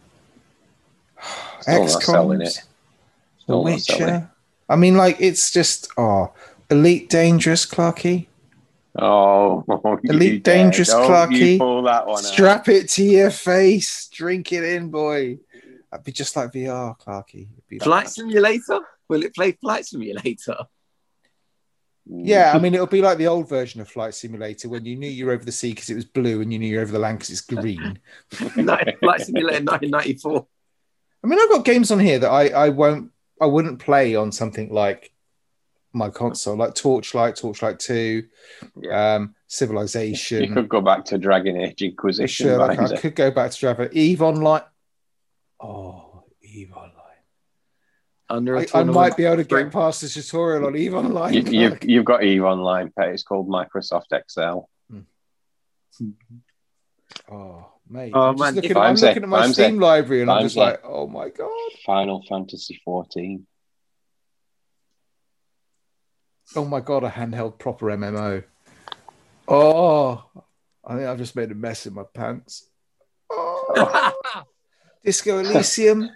Still not selling XCOM, it. The Still not selling. Witcher. I mean, like it's just oh, Elite Dangerous, Clarky. Oh, you Elite dare. Dangerous Don't Clarky. You pull that one out. Strap it to your face, drink it in, boy. That'd be just like VR, Clarky. Like Flight that. Simulator? Will it play Flight Simulator? Mm. Yeah, I mean, it'll be like the old version of Flight Simulator when you knew you were over the sea because it was blue and you knew you were over the land because it's green. Flight Simulator 1994. I mean, I've got games on here that I, I won't, I wouldn't play on something like my console, like Torchlight, Torchlight 2, um, You Civilization. could go back to Dragon Age Inquisition. Sure, like, I could go back to Java. Eve Online. Oh, Eve Online. Under a I, I tournament. might be able to get past the tutorial on Eve Online. You, you've, Clark. you've got Eve Online, Pet. It's called Microsoft Excel. Oh, mate. Oh, I'm, just man, looking, I'm looking at my Vimesec, Steam library and I'm just Vimesec. like, oh my God. Final Fantasy 14. Oh my God, a handheld proper MMO. Oh, I think I've just made a mess in my pants. Oh, Disco Elysium.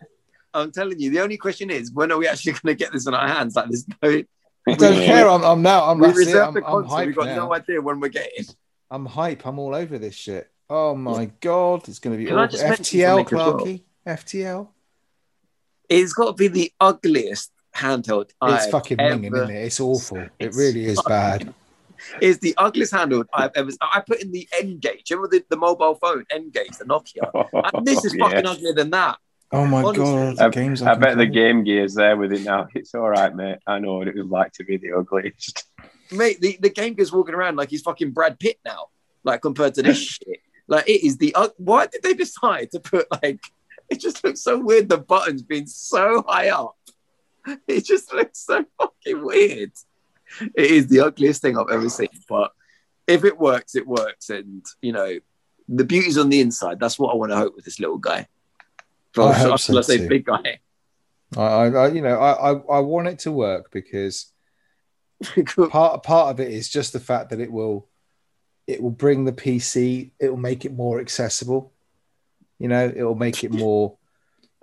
I'm telling you, the only question is when are we actually going to get this in our hands? Like, there's no. I don't care. I'm, I'm now. I'm, we that's it. I'm, the I'm console. We've got now. no idea when we're getting. I'm hype. I'm all over this shit. Oh my god, it's going to be Can I awful. just FTL, something well? Clarky. FTL. It's got to be the ugliest handheld. It's I've fucking ever- minging, isn't it? It's awful. It really is bad. It's the ugliest handheld I've ever. I put in the N-Gage. Remember the, the mobile phone N-Gage, the Nokia. And this is Yeah. fucking uglier than that. Oh my Honestly. god, I, games I can bet the play. Game Gear's there with it now. It's all right, mate. I know what it would like to be the ugliest. Mate, the, the game goes walking around like he's fucking Brad Pitt now. Like compared to this shit. Like it is the. Uh, why did they decide to put like? It just looks so weird. The buttons being so high up. It just looks so fucking weird. It is the ugliest thing I've ever seen. But if it works, it works, and you know, the beauty's on the inside. That's what I want to hope with this little guy. I hope so let's say too. big guy. I, I, I you know, I, I, I want it to work because part part of it is just the fact that it will it will bring the PC, it will make it more accessible. You know, it will make it more.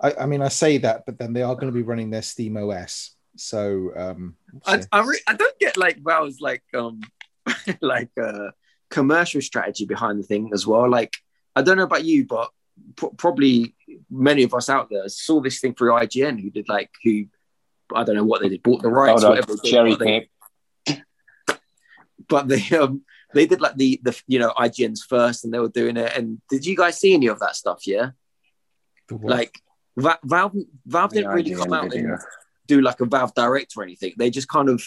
I, I mean, I say that, but then they are going to be running their Steam OS. So um, we'll I. I, re- I don't get like Valve's like um like uh commercial strategy behind the thing as well. Like I don't know about you, but pro- probably many of us out there saw this thing through IGN who did like who I don't know what they did, bought the rights, Hold on, whatever. cherry pick. but they um they did like the the you know IGN's first and they were doing it. And did you guys see any of that stuff? Yeah, like Va- Valve Valve didn't really IGN come out video. and do like a Valve Direct or anything. They just kind of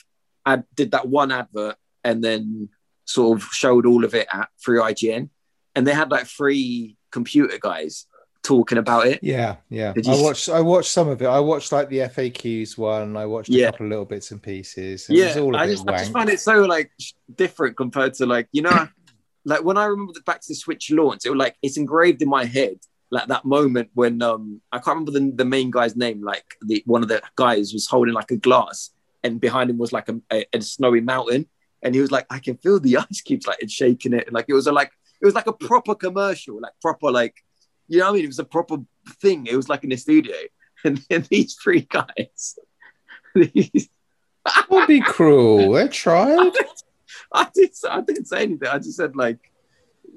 ad- did that one advert and then sort of showed all of it at through IGN. And they had like three computer guys talking about it. yeah, yeah. You I watched. I watched some of it. I watched like the FAQs one. I watched a couple of little bits and pieces. It was yeah, all a I just, I just find it so like different compared to like you know, like when I remember the back to the Switch launch, it was like it's engraved in my head. Like that moment when um I can't remember the, the main guy's name. Like the one of the guys was holding like a glass, and behind him was like a, a, a snowy mountain, and he was like, I can feel the ice cubes like shaking it. and Like it was a like it was like a proper commercial, like proper like you know what I mean. It was a proper thing. It was like in the studio, and then these three guys. these- Don't be cruel. They tried. I did. I didn't say anything. I just said like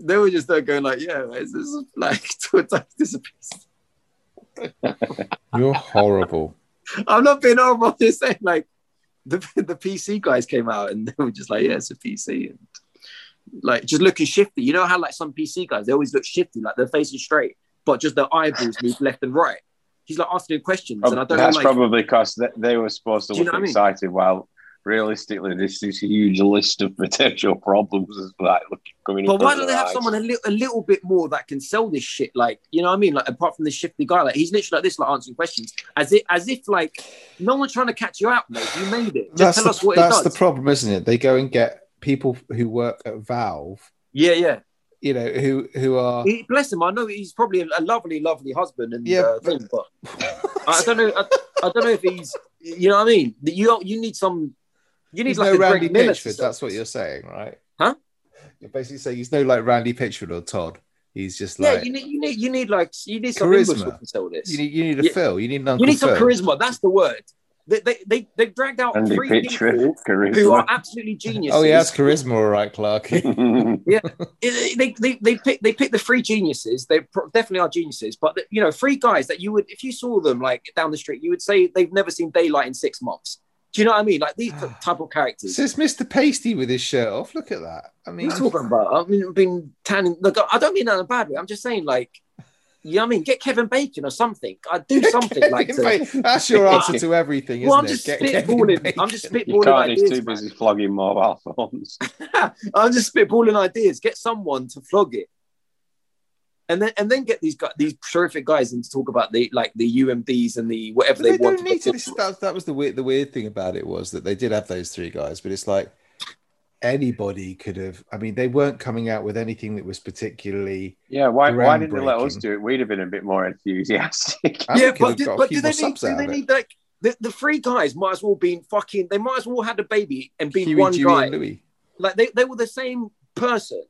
they were just there going like, yeah, it's, it's like this is. You're horrible. I'm not being horrible. I'm just saying like the the PC guys came out and they were just like, yeah, it's a PC and like just looking shifty. You know how like some PC guys they always look shifty, like they're facing straight, but just their eyeballs move left and right. He's like asking questions, oh, and I don't That's know. Like, probably because they, they were supposed to Do you look know what I mean? excited, while realistically, this is a huge list of potential problems is like looking coming. in But why don't they their have eyes. someone a, li- a little bit more that can sell this shit? Like, you know what I mean? Like, apart from this shifty guy, like he's literally like this, like answering questions, as if, as if like no one's trying to catch you out, mate. You made it. Just That's, tell the, us what it that's does. the problem, isn't it? They go and get people who work at Valve, yeah, yeah. You know, who who are He, bless him. I know he's probably a, lovely, lovely husband and Yeah, uh, thing, but I don't know. I, I don't know if he's. You know what I mean? You you need some. You need he's like no a Randy Pitchford. That's what you're saying, right? Huh? You're basically saying he's no like Randy Pitchford or Todd. He's just like Yeah, you need you need you need like you need some Charisma. English to sell this. you need you need a Yeah. Phil. You need an Uncle You need some Phil. charisma. That's the word. They they they they dragged out Andy three Pitchford, people who are absolutely geniuses. Oh, he has charisma, all right, Clark. It- they they they pick they pick the three geniuses. They definitely are geniuses, but you know, three guys that you would if you saw them like down the street, you would say they've never seen daylight in six months. Do you know what I mean? Like these type of characters. Says Mr. Pasty with his shirt off. Look at that. I What are mean, you talking about? I mean, I've been tanning. Look, I don't mean that in a bad way. I'm just saying, like, you know what I mean? Get Kevin Bacon or something. I do something like to. that's your answer to everything, isn't Well, I'm just Get Kevin spitballing. I'm just Bacon. you spitballing can't. He's ideas. too man. busy flogging mobile phones. I'm just spitballing ideas. Get someone to flog it, and then and then get these guys, these terrific guys, in to talk about the like the UMDs and the whatever But they, they want. don't need to. This, that, that was the weird. The weird thing about it was that they did have those three guys, but it's like anybody could have. I mean, they weren't coming out with anything that was particularly. Yeah, why? Why didn't they let us do it? We'd have been a bit more enthusiastic. Yeah, but, would do, but do they need? Do they need like the, the three guys? Might as well been fucking. They might as well had a baby and been Huey, one Dewey, guy. and Like they, they were the same person.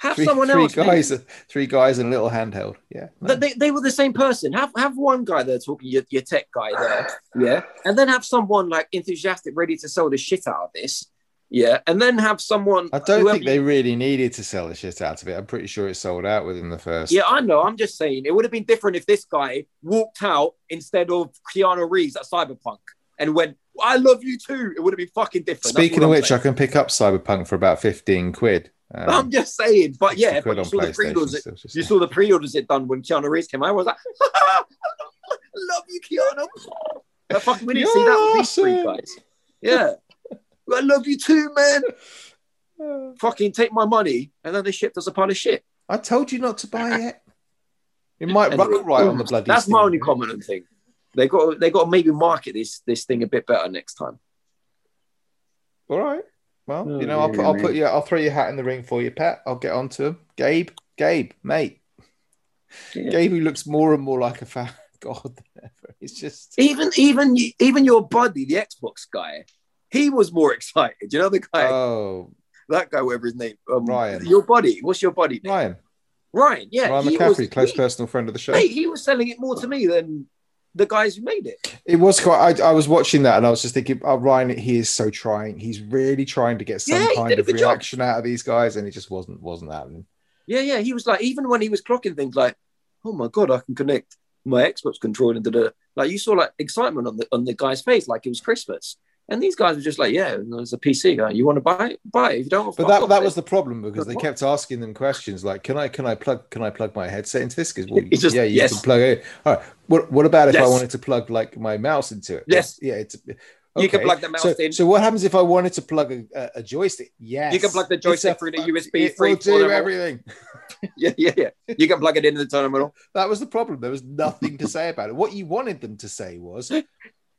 Have Three, someone three else. maybe. guys, three guys, and a little handheld. Yeah, no. They, they, they were the same person. Have have one guy there talking, your, your tech guy there, yeah, and then have someone like enthusiastic, ready to sell the shit out of this, yeah, and then have someone. I don't whoever think they really needed to sell the shit out of it. I'm pretty sure it sold out within the first. Yeah, I know. I'm just saying it would have been different if this guy walked out instead of Keanu Reeves at Cyberpunk and went, "I love you too." It would have been fucking different. Speaking of I'm which, saying. I can pick up Cyberpunk for about fifteen quid. Um, I'm just saying. But yeah, but you saw the pre-orders. just- You saw the pre-orders it done when Keanu Reeves came out. I was like, I love you, Keanu. Fucking, we didn't see that with these three guys. Yeah. I love you too, man. Fucking take my money. And then they shipped us a pile of shit. I told you not to buy it. It might And- rock right on the bloody. That's my only comment on thing. They got they got to maybe market this this thing a bit better next time. All right. Well, Oh, you know, I'll put, dear I'll put you, I'll throw your hat in the ring for you, Pat. I'll get on to him. Gabe, Gabe, mate. Yeah. Gabe, who looks more and more like a fan. God, than ever. He's just. Even even even your buddy, the Xbox guy, he was more excited. You know the guy, Oh, that guy, whatever his name, um, Ryan. Your buddy, what's your buddy? Name? Ryan. Ryan, yeah, Ryan McCaffrey, was- close he- personal friend of the show. Mate, he was selling it more to me than the guys who made it. It was quite. I, I was watching that and I was just thinking, oh, Ryan, he is so trying. He's really trying to get some Yeah, kind of good job. reaction out of these guys, and it just wasn't wasn't happening. Yeah, yeah, he was like, even when he was clocking things like, oh my god, I can connect my Xbox controller into the like. You saw like excitement on the on the guy's face, like it was Christmas. And these guys were just like, yeah, there's a PC guy. You want to buy it? Buy it. If you don't, But fuck that off that was the problem because they kept asking them questions like, "Can I can I plug can I plug my headset into this?" Because well, just, yeah, you yes. can plug it. All right. What what about if I wanted to plug like my mouse into it? Yes. Yeah. It's You can plug the mouse so, in. So what happens if I wanted to plug a, a, joystick? Yes. You can plug the joystick through the USB It free will do everything. yeah, yeah, yeah. You can plug it into the terminal. That was the problem. There was nothing to say about it. What you wanted them to say was,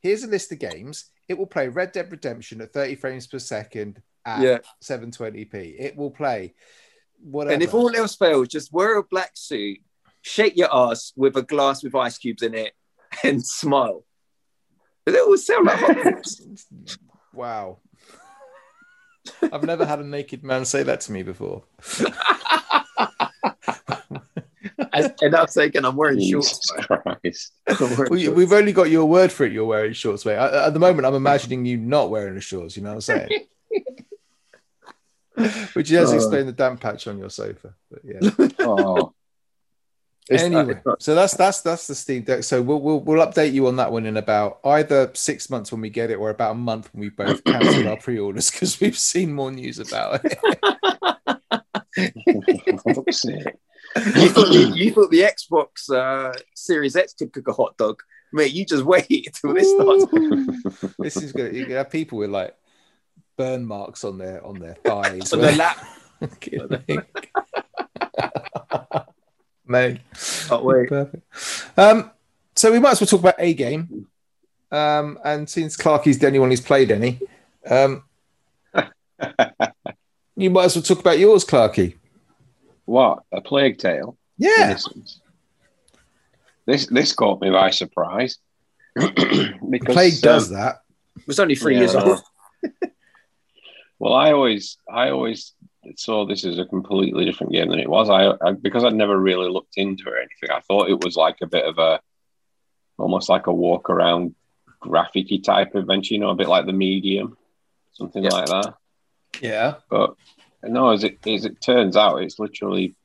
"Here's a list of games. It will play Red Dead Redemption at 30 frames per second at Yeah. 720p. It will play whatever." And if all else fails, just wear a black suit, shake your ass with a glass with ice cubes in it, and smile. It will sound like wow. I've never had a naked man say that to me before. And and I'm thinking I'm wearing Jesus shorts. Christ. I'm wearing Well, shorts. we've only got your word for it. You're wearing shorts, mate. I, at the moment, I'm imagining you not wearing the shorts. You know what I'm saying? Which does Oh. explain the damp patch on your sofa. But yeah. Oh, It's- uh, anyway, it's not- so that's that's that's the Steam Deck. So we'll, we'll we'll update you on that one in about either six months when we get it, or about a month when we both cancel our pre-orders because we've seen more news about it. For fuck's sake. you, thought the, you thought the Xbox uh, Series X could cook a hot dog, mate. You just wait until this starts. this is gonna you have people with like burn marks on their on their thighs. On the lap. Kidding. Mate. Oh, wait. Perfect. Um, so we might as well talk about a game. Um, and since Clarky's the only one who's played any, um, you might as well talk about yours, Clarky. What? A plague tale? Yeah. Innocence. This this caught me by surprise. because Plague does um, that. It was only three Yeah, years old. Well, I always, I always saw this as a completely different game than it was. I, I because I'd never really looked into it or anything. I thought it was like a bit of a, almost like a walk around graphicy type adventure. You know, a bit like the Medium, something Yeah. like that. Yeah. But no, as it as it turns out, it's literally,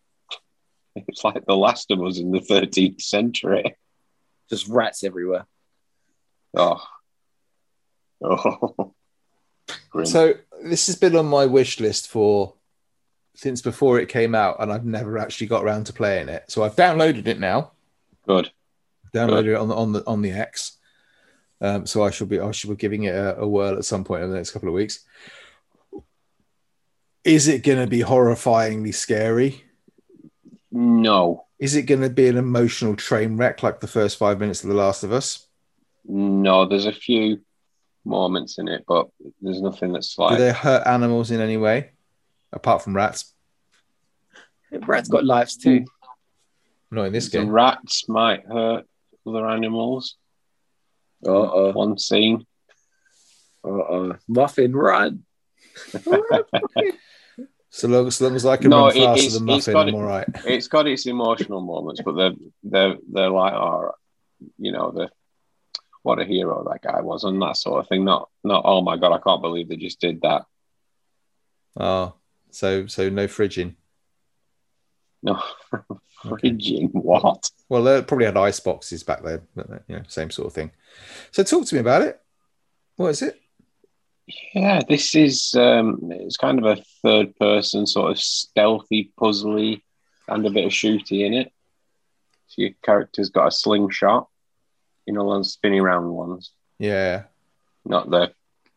it's like The Last of Us in the 13th century. Just rats everywhere. Oh, oh. Grim. So this has been on my wish list for since before it came out, and I've never actually got around to playing it. So I've downloaded it now. good. Downloaded it on the on the on the X. Um, so I should be I should be giving it a, a whirl at some point in the next couple of weeks. Is it going to be horrifyingly scary? No, Is it going to be an emotional train wreck like the first five minutes of The Last of Us? no. There's a few moments in it, but there's nothing that's like. Do they hurt animals in any way, apart from rats? Rats got lives too. Not in this the game. rats might hurt other animals. Uh uh. One scene. Uh uh. Muffin run. So long, so long as I can No, run faster it's- than Muffin, got I'm it- all right. It's got its emotional moments, but they're they're they're like, oh, you know, the what a hero that guy was, and that sort of thing. Not not oh my god, I can't believe they just did that. Oh, so so no fridging. No, frigging what? Well, they probably had ice boxes back then, but you know, same sort of thing. So talk to me about it. What is it? Yeah, this is um, it's kind of a third person sort of stealthy, puzzly, and a bit of shooty in it. So your character's got a slingshot, you know, those spinning round ones, Yeah, not the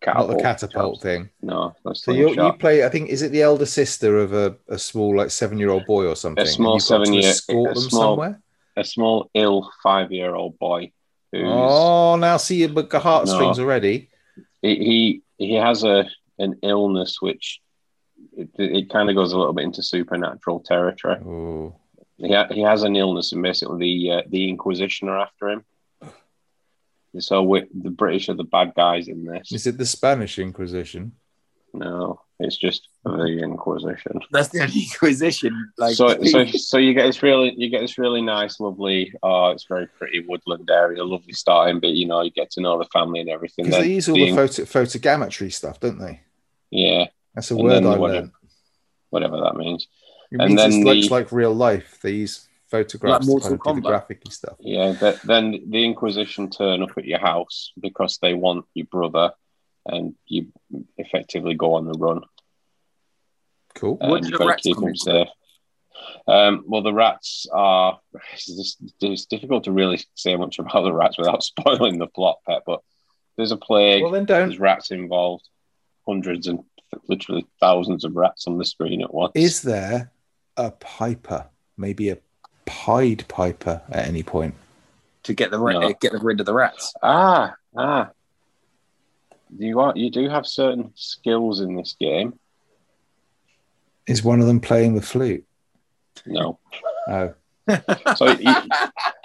not the catapult. catapult thing. No, that's So you you play. I think is it the elder sister of a, a small like seven year old boy or something? and small you've got to seven-year- escort a them small- somewhere. a small ill five-year-old boy who's Oh, now see your heartstrings already. he he he has a an illness which it, it kind of goes a little bit into supernatural territory. He ha- he has an illness, and basically the uh, the Inquisition are after him. So we the British are the bad guys in this. is it the Spanish Inquisition? No, it's just the Inquisition. That's the Inquisition. Like, so, so, so you get this really, you get this really nice, lovely. Oh, it's very pretty woodland area, lovely starting. But you know, you get to know the family and everything. Because they use all the the photo photogrammetry stuff, don't they? yeah, That's a And word I what- learned. whatever that means. It and means then it looks the- like real life. They use photographs Like to kind of do the graphic stuff. Yeah, but then the Inquisition turn up at your house because they want your brother, and you effectively go on the run. Cool. What and do the rats keep come them safe. Um, well, the rats are. It's, just- it's difficult to really say much about the rats without spoiling the plot, Pet. But there's a plague. Well, then don't. there's rats involved. Hundreds and literally thousands of rats on the screen at once. Is there a piper, maybe a pied piper at any point? to get the ra- No. get rid of the rats. ah ah. You are you do have certain skills in this game. Is one of them playing the flute? No. Oh, So you,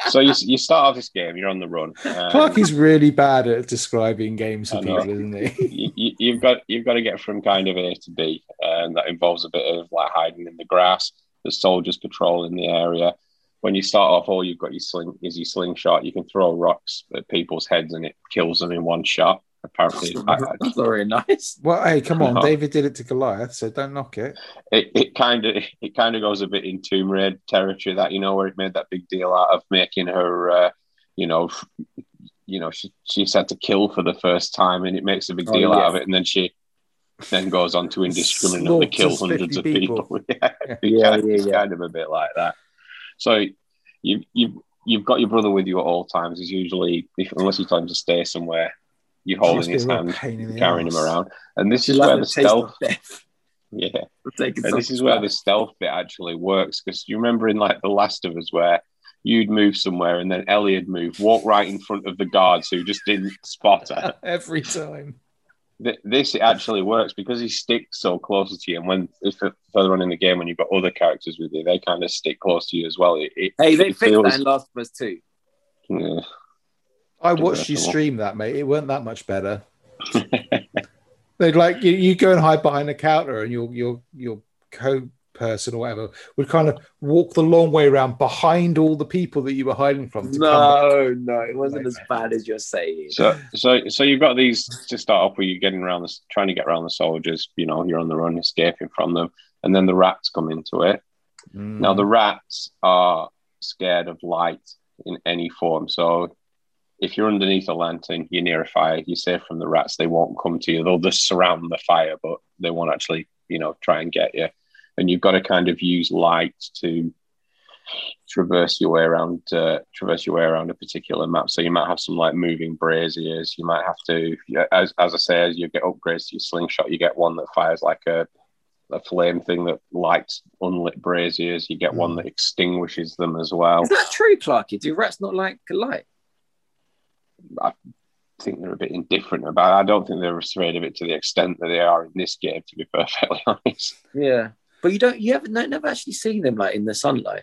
so you, you start off this game. You're on the run. um, Clarky's really bad at describing games to people, isn't he? you, you- you've got you've got to get from kind of A to B, and that involves a bit of like hiding in the grass. The soldiers patrolling the area. When you start off, all you've got your sling is your slingshot. You can throw rocks at people's heads, and it kills them in one shot. Apparently, I- I- That's very nice. Well, hey, come on, No. David did it to Goliath, so don't knock it. it it kind of it kind of goes a bit in Tomb Raider territory. That you know where it made that big deal out of making her, uh, you know, you know, she she's had to kill for the first time, and it makes a big Oh, deal yeah. out of it, and then she then goes on to indiscriminately kill hundreds of people. yeah, Yeah, yeah, yeah, it's yeah. kind of a bit like that. So you you you've got your brother with you at all times. He's usually, if, unless you tell him to stay somewhere, you're holding his hand, pain in the carrying him around, and this is like where the stealth. Yeah, and this is where the stealth bit actually works because you remember in like The Last of Us where you'd move somewhere and then Elliot move, walk right in front of the guards who just didn't spot her. Every time. Th- this actually works because he sticks so close to you, and when further on in the game when you've got other characters with you, they kind of stick close to you as well. It, it, Hey, they it fixed feels- that in Last of Us 2. Yeah. I watched you stream that, mate. It weren't that much better. They'd like you, you go and hide behind the counter, and your your your co person or whatever would kind of walk the long way around behind all the people that you were hiding from. To come back. No, no, it wasn't as bad as you're saying. So, so, so you've got these to start off with. You're getting around this, trying to get around the soldiers. You know, you're on the run, escaping from them, and then the rats come into it. Mm. Now, the rats are scared of light in any form. So, if you're underneath a lantern, you're near a fire, you're safe from the rats. They won't come to you. They'll just surround the fire, but they won't actually, you know, try and get you. And you've got to kind of use light to traverse your way around, uh, traverse your way around a particular map. So you might have some like moving braziers. You might have to, as as I say, as you get upgrades to your slingshot, you get one that fires like a a flame thing that lights unlit braziers. You get one that extinguishes them as well. Is that true, Clarky? Do rats not like light? I think they're a bit indifferent about. it. I don't think they're afraid of it to the extent that they are in this game. To be perfectly honest, Yeah. But you don't, you haven't no, never actually seen them like in the sunlight.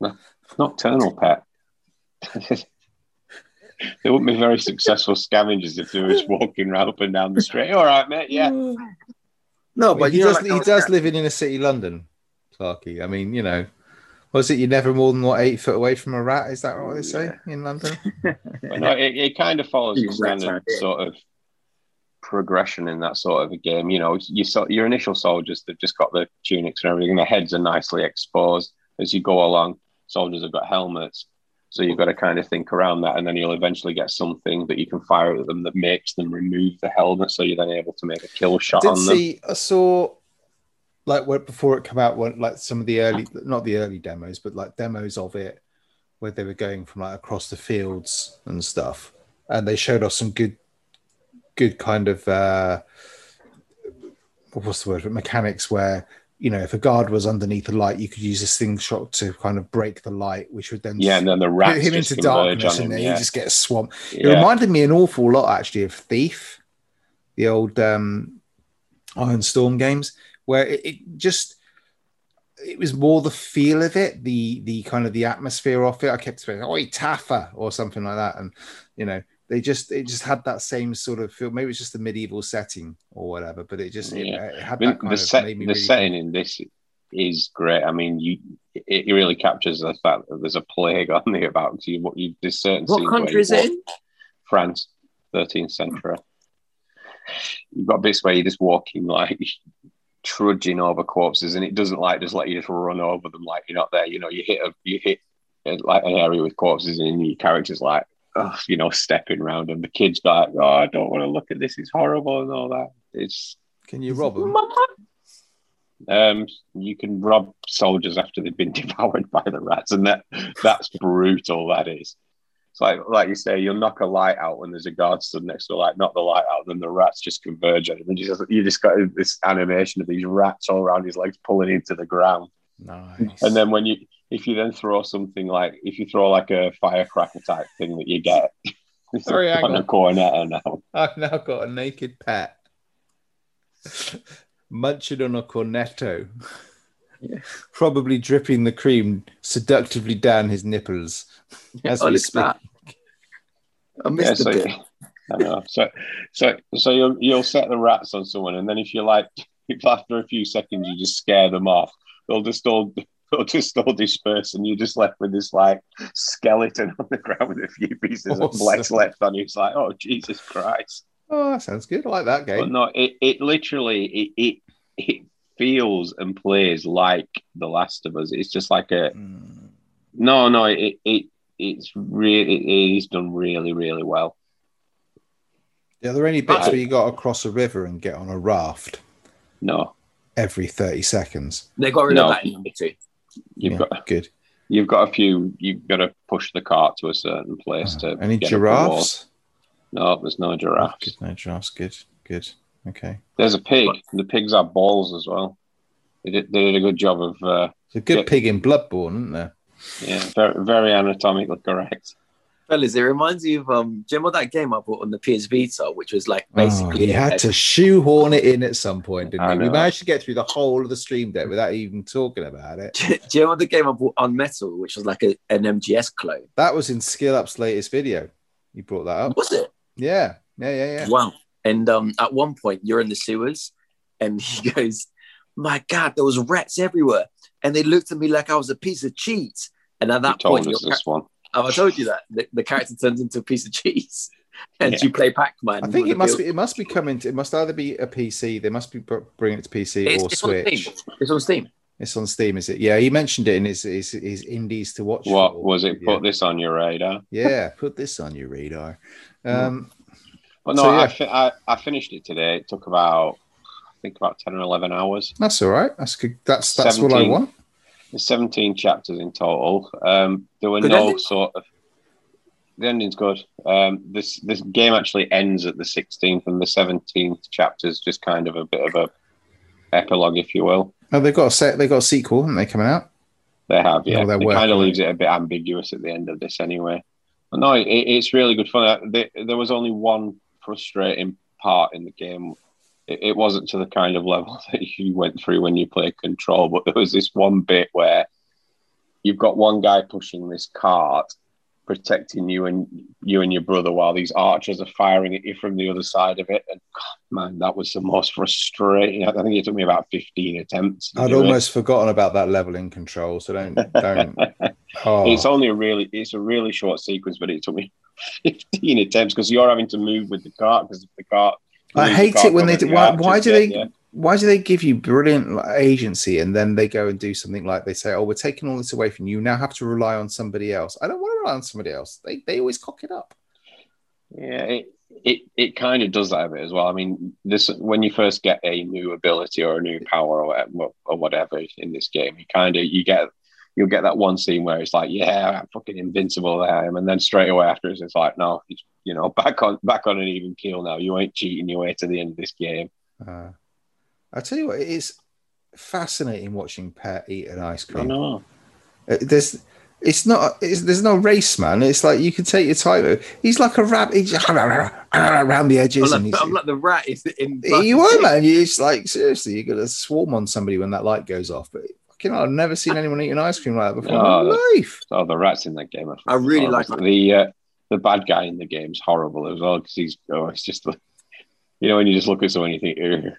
No. Nocturnal pet. they wouldn't be very successful scavengers if they were just walking around up and down the street. All right, mate. Yeah. Mm. No, Well, but he you know, does. like he those does live in inner city London, Clarky. I mean, you know, was it you're never more than what eight foot away from a rat? Is that what they say in London? But no, it, it kind of follows the standard sort of progression in that sort of a game. You know, you saw your initial soldiers, they've just got the tunics and everything. Their heads are nicely exposed. As you go along, soldiers have got helmets. So you've got to kind of think around that, and then you'll eventually get something that you can fire at them that makes them remove the helmet, so you're then able to make a kill shot I on did them. see. I saw like when, before it came out, when like some of the early, not the early demos, but like demos of it, where they were going from like across the fields and stuff. and they showed us some good, good kind of uh, what's the word mechanics where you know if a guard was underneath the light, you could use this thing shot to kind of break the light, which would then Yeah, and then the rats put him into darkness, and then yeah. you just get swamped. It Yeah. reminded me an awful lot actually of Thief, the old um, Ion Storm games, where it, it just it was more the feel of it, the the kind of the atmosphere of it. I kept saying, "Oh, Taffer" or something like that, and you know, they just it just had that same sort of feel. Maybe it's just the medieval setting or whatever, but it just it, Yeah. it had I mean, that kind the of set, made me the really setting in this is great. I mean, you it, it really captures the fact that there's a plague on the about You, you, there's certain What country you is it? France, 13th century. You've got bits where you're just walking like trudging over corpses, and it doesn't like just let you just run over them like you're not there. You know, you hit a you hit uh, like an area with corpses, and your character's like, you know, stepping around, and the kids like, oh, I don't want to look at this. It's horrible and all that. It's Can you rob them? um, you can rob soldiers after they've been devoured by the rats, and that that's brutal. That is. It's like like you say, you'll knock a light out when there's a guard stood next to the light, knock the light out, then the rats just converge on him. And you just you just got this animation of these rats all around his legs pulling into the ground. Nice. And then when you if you then throw something like if you throw like a firecracker type thing that you get Sorry, on a cornetto now. I've now got a naked pet munching on a cornetto. probably dripping the cream seductively down his nipples as Oh, we speak. that. I missed Yeah, a so, bit. I know. So, so, so you'll you'll set the rats on someone, and then if you like, if after a few seconds you just scare them off, they'll just all they'll just all disperse, and you're just left with this like skeleton on the ground with a few pieces of Awesome. flesh left on you. It's like, oh Jesus Christ! Oh, that sounds good. I like that But game. no, it it literally it it it feels and plays like The Last of Us. It's just like a Mm. no, no. It it it's really it is done really really well. Are there are any bits Oh. where you got to cross a river and get on a raft No, every 30 seconds? They got rid No. of that in number two. you've Yeah, got good. You've got a few. You've got to push the cart to a certain place to. Uh, Any get up the wall. giraffes? No, there's no giraffes. Good, no giraffes. Good, good. Okay. There's a pig. The pigs have balls as well. They did, they did a good job of. Uh, It's a good Yeah. pig in Bloodborne, isn't there? yeah, very, very anatomically correct. Fellas, it reminds me of um, do you remember that game I bought on the PS Vita, which was like Oh, basically he had to shoehorn it in at some point, didn't I he? We managed to get through the whole of the Steam Deck without even talking about it. do you remember the game I bought on Metal, which was like a, an MGS clone? That was in Skill Up's latest video. You brought that up. Was it? Yeah, yeah, yeah, yeah. Wow. And um, at one point, you're in the sewers, and he goes, "My God, there was rats everywhere, and they looked at me like I was a piece of cheese." And at that told point, us your this one. Oh, I told you that the, the character turns into a piece of cheese, and Yeah. you play Pac-Man. I think it must field. be. It must be coming. To, it must either be a PC. They must be bringing it to PC It's, or it's Switch. Steam. It's on Steam. It's on Steam, is it? Yeah, he mentioned it in his his, his indies to watch. What for was it? video. Put this on your radar. Yeah, put this on your radar. Um, But no, So, yeah. I, fi- I I finished it today. It took about I think about ten or eleven hours. that's all right. That's good. That's that's what I want. There's 17 chapters in total. Um, there were Good no ending? sort of. The ending's good. Um, this this game actually ends at the 16th, and the 17th chapter is just kind of a bit of a epilogue, if you will. Oh, they've got a set. They've got a sequel, haven't they, coming out? They have, yeah. They're it kind of leaves it a bit ambiguous at the end of this, anyway. But no, it, it's really good fun. Uh, There, there was only one frustrating part in the game. It, it wasn't to the kind of level that you went through when you play Control, but there was this one bit where you've got one guy pushing this cart, protecting you and you and your brother, while these archers are firing at you from the other side of it. And God, man, that was the most frustrating. I think it took me about 15 attempts. I'd do it. almost forgotten about that level in control. So don't don't. Oh, It's only a really it's a really short sequence, but it took me 15 attempts because you're having to move with the cart because the cart. I hate cart it when they do. Why, why do they? Why do they give you brilliant agency and then they go and do something like they say, "Oh, we're taking all this away from you. You Now have to rely on somebody else." I don't want to rely on somebody else. They they always cock it up. Yeah, it, it it kind of does that a bit as well. I mean, this when you first get a new ability or a new power or whatever, or whatever in this game, you kind of you get you'll get that one scene where it's like, yeah, I'm fucking invincible I am, and then straight away after it's like, no, it's, you know, back on back on an even keel now. You ain't cheating your way to the end of this game. Uh, I tell you what, it's fascinating watching Pet eat an ice cream. I cream. know. Uh, There's, it's not. It's, there's no race, man. It's like you can take your time. He's like a rabbit. He's around the edges, I'm and like, he's, I'm like the rat in. in you are, man. You just like seriously, you're gonna swarm on somebody when that light goes off. But fucking, hell, I've never seen anyone eat an ice cream like that before in Oh, my life. Oh, the rats in that game. Are I really like the uh, the bad guy in the game's horrible as well because he's oh, it's just like, you know when you just look at someone and you think, "Ugh,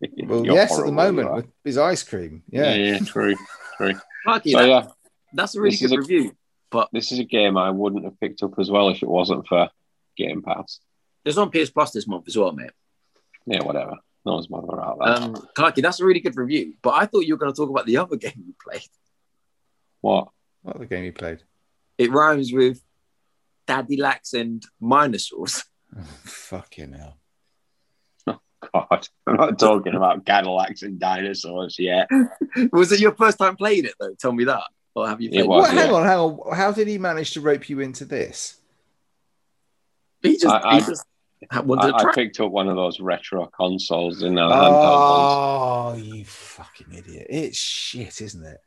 Well, you're yes, at the moment you are." with his ice cream. yeah, Yeah, yeah, true, true. Clarky, So that- yeah, that's a really this good a- review. But this is a game I wouldn't have picked up as well if it wasn't for Game Pass. There's on PS Plus this month as well, mate. Yeah, whatever. No one's bothered about that. Um, Clarky, that's a really good review. But I thought you were going to talk about the other game you played. what? what other game you played? It rhymes with Daddy Lax and Minosaurs. Oh, fucking hell. Oh, God, I'm not talking about Cadillacs and dinosaurs yet. Was it your first time playing it though? Tell me that. Or have you It played was, What, hang yeah. on, hang on. How did he manage to rope you into this? He just, I- I- he just wanted to I, try. I picked up one of those retro consoles in a handheld ones. Oh, you fucking idiot! It's shit, isn't it?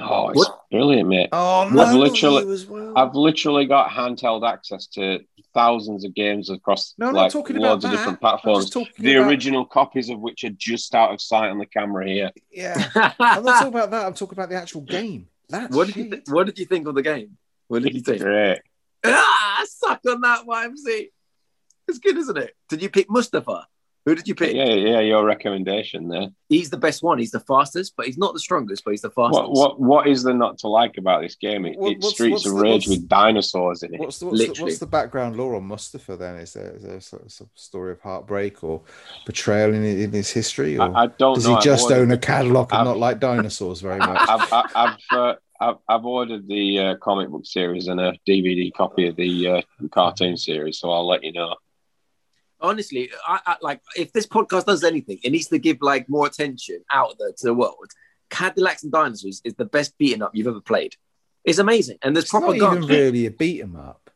Oh, it's What? brilliant, mate. Oh no, no, literally- well. I've literally got handheld access to thousands of games across No, like not talking about loads of that. different platforms. The about- original copies of which are just out of sight on the camera here. Yeah, I'm not talking about that. I'm talking about the actual game. That's what did you th- What did you think of the game? What did you think? Great. ah, suck on that YMC. It's good, isn't it? Did you pick Mustapha? Who did you pick? Yeah, yeah, your recommendation there. He's the best one. He's the fastest, but he's not the strongest, but he's the fastest. What what what is there not to like about this game? It, What- it's what's- Streets what's of the- Rage with dinosaurs in it. What's the, what's, the, Literally. what's the background lore on Mustapha then? Is there, is there sort of some story of heartbreak or betrayal in, in his history? Or I, I don't does know. he just ordered- own a Cadillac and I've- not like dinosaurs very much? I've, I've, I've, uh, I've, I've ordered the uh, comic book series and a DVD copy of the uh, cartoon series, so I'll let you know. Honestly, I, I like if this podcast does anything, it needs to give like more attention out there to the world. Cadillacs and Dinosaurs is the best beaten up you've ever played. It's amazing, and there's It's proper not even really a beat 'em up.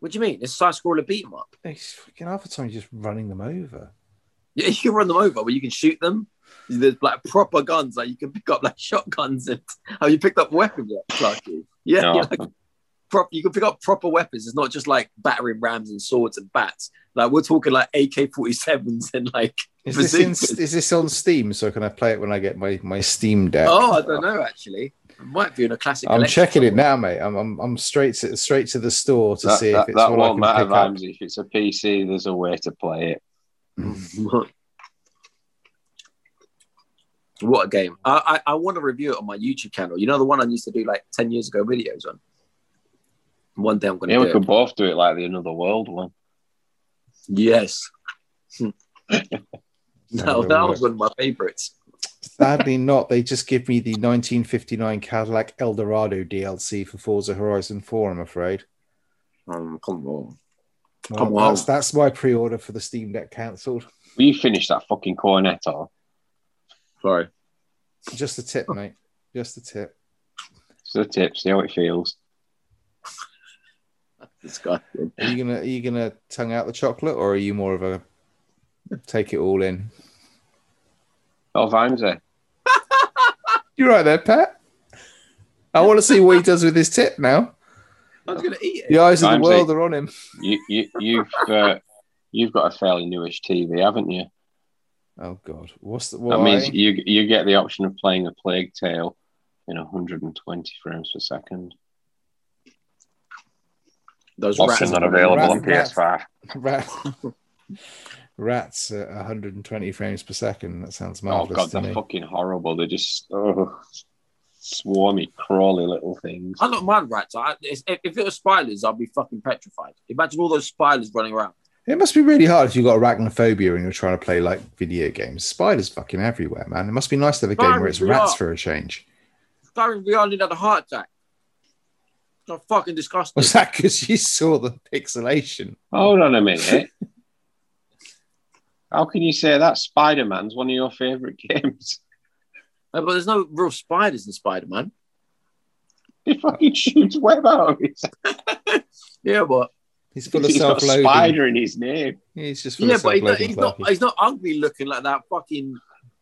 What do you mean? It's a side scroller beat 'em up. It's fucking half the time you're just running them over. Yeah, you can run them over, but you can shoot them. There's like proper guns, like you can pick up like shotguns and have you picked up weapons yet, Clarky? Yeah, No. yeah, like, prop, you can pick up proper weapons. It's not just like battering rams and swords and bats. Like we're talking like AK 47s and like Is this, in, is this on Steam? So can I play it when I get my, my Steam Deck? Oh, I don't know actually. It might be in a classic. I'm collection checking it now, mate. I'm, I'm, I'm straight to straight to the store to That, see that, if it's that what won't I matter, can pick up. If it's a PC, there's a way to play it. what a game! I, I I want to review it on my YouTube channel. You know the one I used to do like ten years ago videos on. One day I'm going to Yeah, do we it. could both do it like the Another World one. Yes. no, that World. was one of my favorites. Sadly, not. They just give me the 1959 Cadillac Eldorado DLC for Forza Horizon 4. I'm afraid. Um, come on. Well, Come on. that's, that's my pre-order for the Steam Deck cancelled. Will you finish that fucking cornetto? Sorry. Just a tip, mate. Just a tip. It's the tip. See how it feels. Disgusting. Are you gonna are you gonna tongue out the chocolate, or are you more of a take it all in? Oh, Vimesy. You're right there, Pat. I want to see what he does with his tip now. I was going to eat it. The eyes of the world are on him. You, you, you've, uh, you've got a fairly newish TV, haven't you? Oh God, what's the? That Why? means you you get the option of playing a Plague Tale in 120 frames per second. Those Also rats. not available on PS5. Rat, rats at 120 frames per second. That sounds Oh marvelous god, they're me. fucking horrible. They're just oh, swarmy, crawly little things. I don't mind rats. I, if if it was spiders, I'd be fucking petrified. Imagine all those spiders running around. It must be really hard if you've got arachnophobia and you're trying to play like video games. Spiders fucking everywhere, man. It must be nice to have a game where it's Spiders, rats for a change. Darren Beyond had a heart attack. So fucking disgusting. Was that because you saw the pixelation? Hold on a minute. How can you say that? Spider Man's one of your favourite games. Uh, But there's no real spiders in Spider Man. He fucking shoots web out of his. Yeah, but He's full of He's got self-loathing. spider in his name. He's just full yeah, of but he's not, he's not he's not ugly looking like that fucking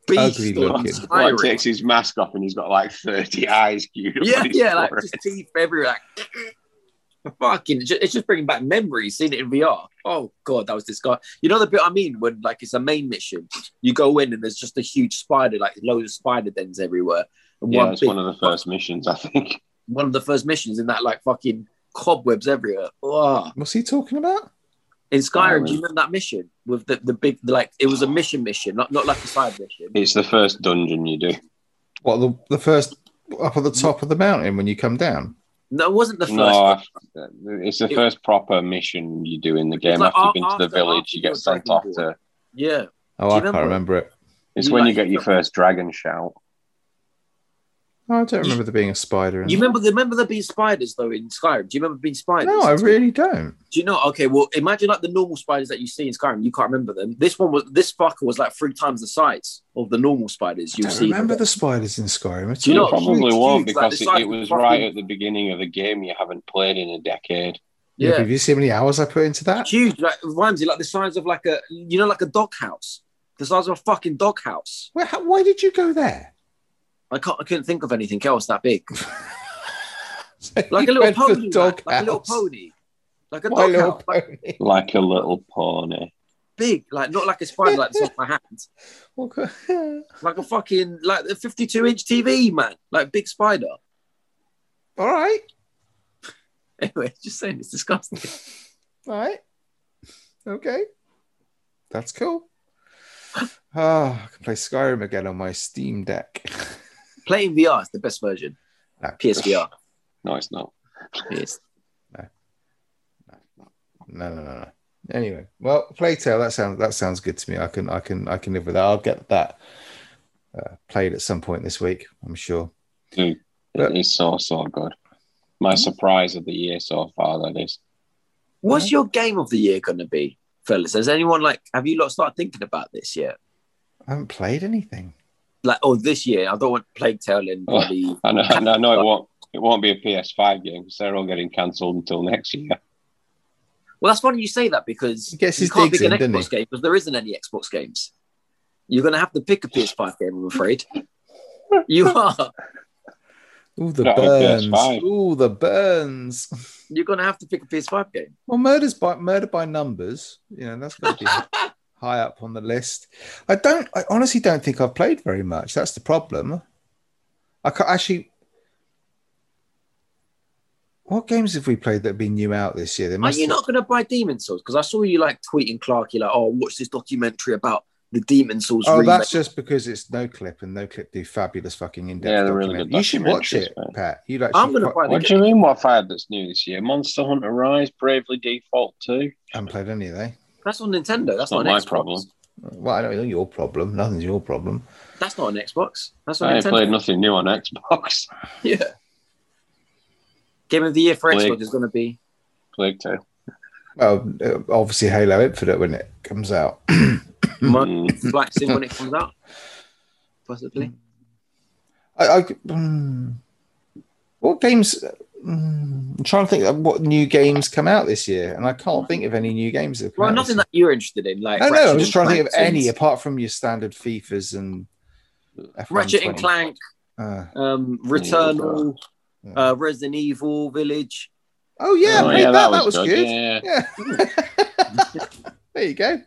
beast. Ugly looking. Like Skyrim. takes his mask off and he's got like 30 eyes queued up. Yeah, on his yeah, like forehead. just teeth everywhere. Like, fucking, it's just, bringing back memories. Seeing it in VR. Oh god, that was this guy. You know the bit I mean when like it's a main mission. You go in and there's just a huge spider, like loads of spider dens everywhere. And yeah, one it's big, one of the first missions, I think. one of the first missions in that like fucking cobwebs everywhere. Oh. What's he talking about? In Skyrim, Oh, do you remember that mission with the, the big like it was a mission mission, not not like a side mission. It's the first dungeon you do. What the the first up at the top of the mountain when you come down? No, it wasn't the first. No, one. It's the It- first proper mission you do in the game. like after you've af- been to the village, you get sent Dragon off to. Yeah. Oh, I you can't remember? remember it. It's You when you get your first dragon shout. Oh, I don't remember there being a spider. In You remember remember there being spiders though in Skyrim? Do you remember being spiders? No, I really don't. Do you know? Okay, well, imagine like the normal spiders that you see in Skyrim. You can't remember them. This one was this fucker was like three times the size of the normal spiders you see. remember the spiders in Skyrim. at Do you know- probably huge, won't huge, like because the it, it was fucking- right at the beginning of a game you haven't played in a decade. Yeah. Yeah, Have you seen how many hours I put into that? huge. Like Ramsey, like the size of like a you know like a dog house, the size of a fucking dog house. Well, how, why did you go there? I can't. I couldn't think of anything else that big. So Like a little pony, dog like a little pony, like a My dog little house, pony. Like a little pony. big, like not like a spider like this off my hand. Okay. like a fucking like a 52 inch TV, man, like big spider. All right. Anyway, just saying it's disgusting. All right. Okay. That's cool. Oh, I can play Skyrim again on my Steam Deck. Playing VR is the best version. No. PSVR. No, it's not. Yes. No, no, no, no. Anyway, well, Plague Tale. That sounds that sounds good to me. I can, I can, I can live with that. I'll get that uh, played at some point this week. I'm sure. Dude, But- it is so, so good. My surprise of the year so far, that is. What's your game of the year going to be, fellas? Has anyone like have you lot started thinking about this yet? I haven't played anything. Like, oh, this year I don't want Plague Tale and Oh. bloody. I know, and I know it won't. It won't be a PS5 game because they're all getting cancelled until next year. Well, that's funny you say that because He gets you can't pick an in, Xbox game because there isn't any Xbox games. You're going to have to pick a PS5 game, I'm afraid. you are. Ooh, the Not burns. PS5. Ooh, the burns. You're going to have to pick a PS5 game. Well, murders by murder by numbers. You know that's got to be high up on the list. I don't. I honestly don't think I've played very much. That's the problem. I can't actually. What games have we played that have been new out this year? There Are must you have- not going to buy Demon Souls? Because I saw you like tweeting Clark, you're like, oh, watch this documentary about the Demon Souls Oh, remake. that's just because it's Noclip and Noclip do fabulous fucking in depth. Yeah, they're really good You should watch it, man. Pat. You'd actually. I'm gonna quite- buy What do you mean? What fired that's new this year? Monster Hunter Rise, Bravely Default 2. I haven't played any of they. That's on Nintendo. That's Not not, an my Xbox. problem. Well, I don't know your problem. Nothing's your problem. That's not an Xbox. That's on I ain't Nintendo. played nothing new on Xbox. Yeah. Game of the year for Plague. Xbox is going to be. Plague Tale. Well, uh, obviously Halo Infinite when it comes out. Mon- Mm. Sim when it comes out. Possibly. I, I mm, what games? Mm, I'm trying to think of what new games come out this year, and I can't think of any new games that have come Well, out nothing that you're interested in. Like year. No, no, I'm just trying to think of any apart from your standard FIFA's and F1 Ratchet and Clank, Uh, um, Returnal, Yeah. uh, Resident Evil Village. oh yeah, Oh, I played that. That was, good. Yeah. Yeah. there you go.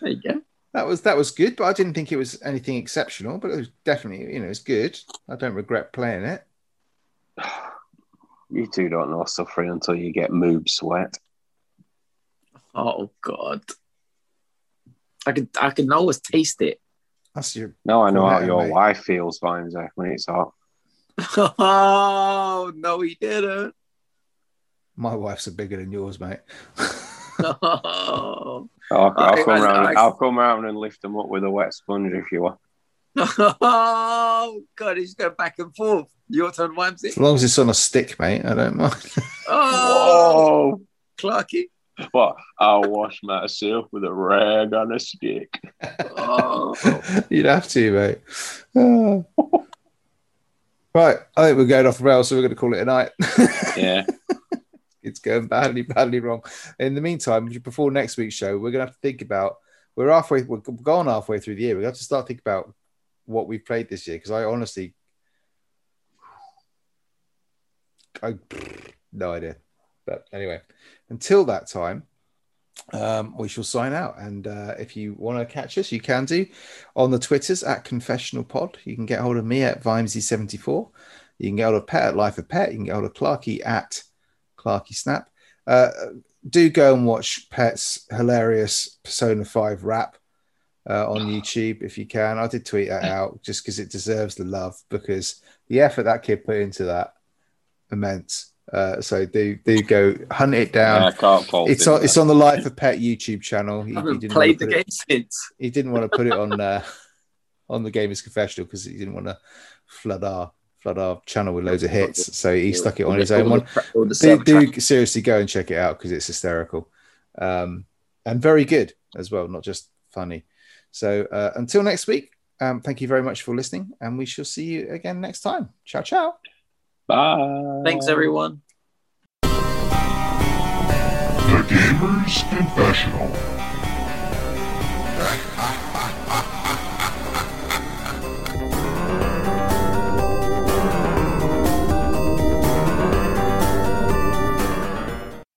There you go. That was that was good, but I didn't think it was anything exceptional. But it was definitely, you know, it's good. I don't regret playing it. You two don't know suffering until you get moob sweat. Oh God. I can I can always taste it. That's your Now I know how your mate. wife feels, Vimesy, eh, when it's hot. Oh no, he didn't. my wife's are bigger than yours, mate. Oh, I'll, I'll I- come I- round. I- I'll come round and lift them up with a wet sponge if you want. Oh God, he's going back and forth. Your turn, Vimesy. As long as it's on a stick, mate, I don't mind. Oh, Clarky. What? I'll wash myself with a rag on a stick. Oh. You'd have to, mate. Oh. Right, I think we're going off the rails, so we're going to call it a night. Yeah. it's going badly, badly wrong. In the meantime, before next week's show, we're going to have to think about. We're halfway. We're gone halfway through the year. We have to start thinking about what we've played this year because I honestly, I no idea. But anyway, until that time, um, we shall sign out. And uh, if you want to catch us, you can do on the Twitters at Confessional Pod. You can get hold of me at Vimesy74. You can get hold of Pet at Life of Pet. You can get hold of Clarky at Clarky Snap. Uh, do go and watch Pet's hilarious Persona 5 rap uh, on YouTube if you can. I did tweet that out just because it deserves the love because the effort that kid put into that immense. Uh, so do do go hunt it down. I can't fault It's him. on, it's on the Life of Pet YouTube channel. He, I he haven't didn't played the want to put game it, since. he didn't want to put it on uh, on the Gamers Confessional because he didn't want to flood our flood our channel with loads of hits. So he stuck it on his own one. Do, do seriously go and check it out because it's hysterical um, and very good as well, not just funny. So uh, until next week, um, thank you very much for listening, and we shall see you again next time. Ciao, ciao. Bye. Thanks, everyone. The Gamer's Confessional.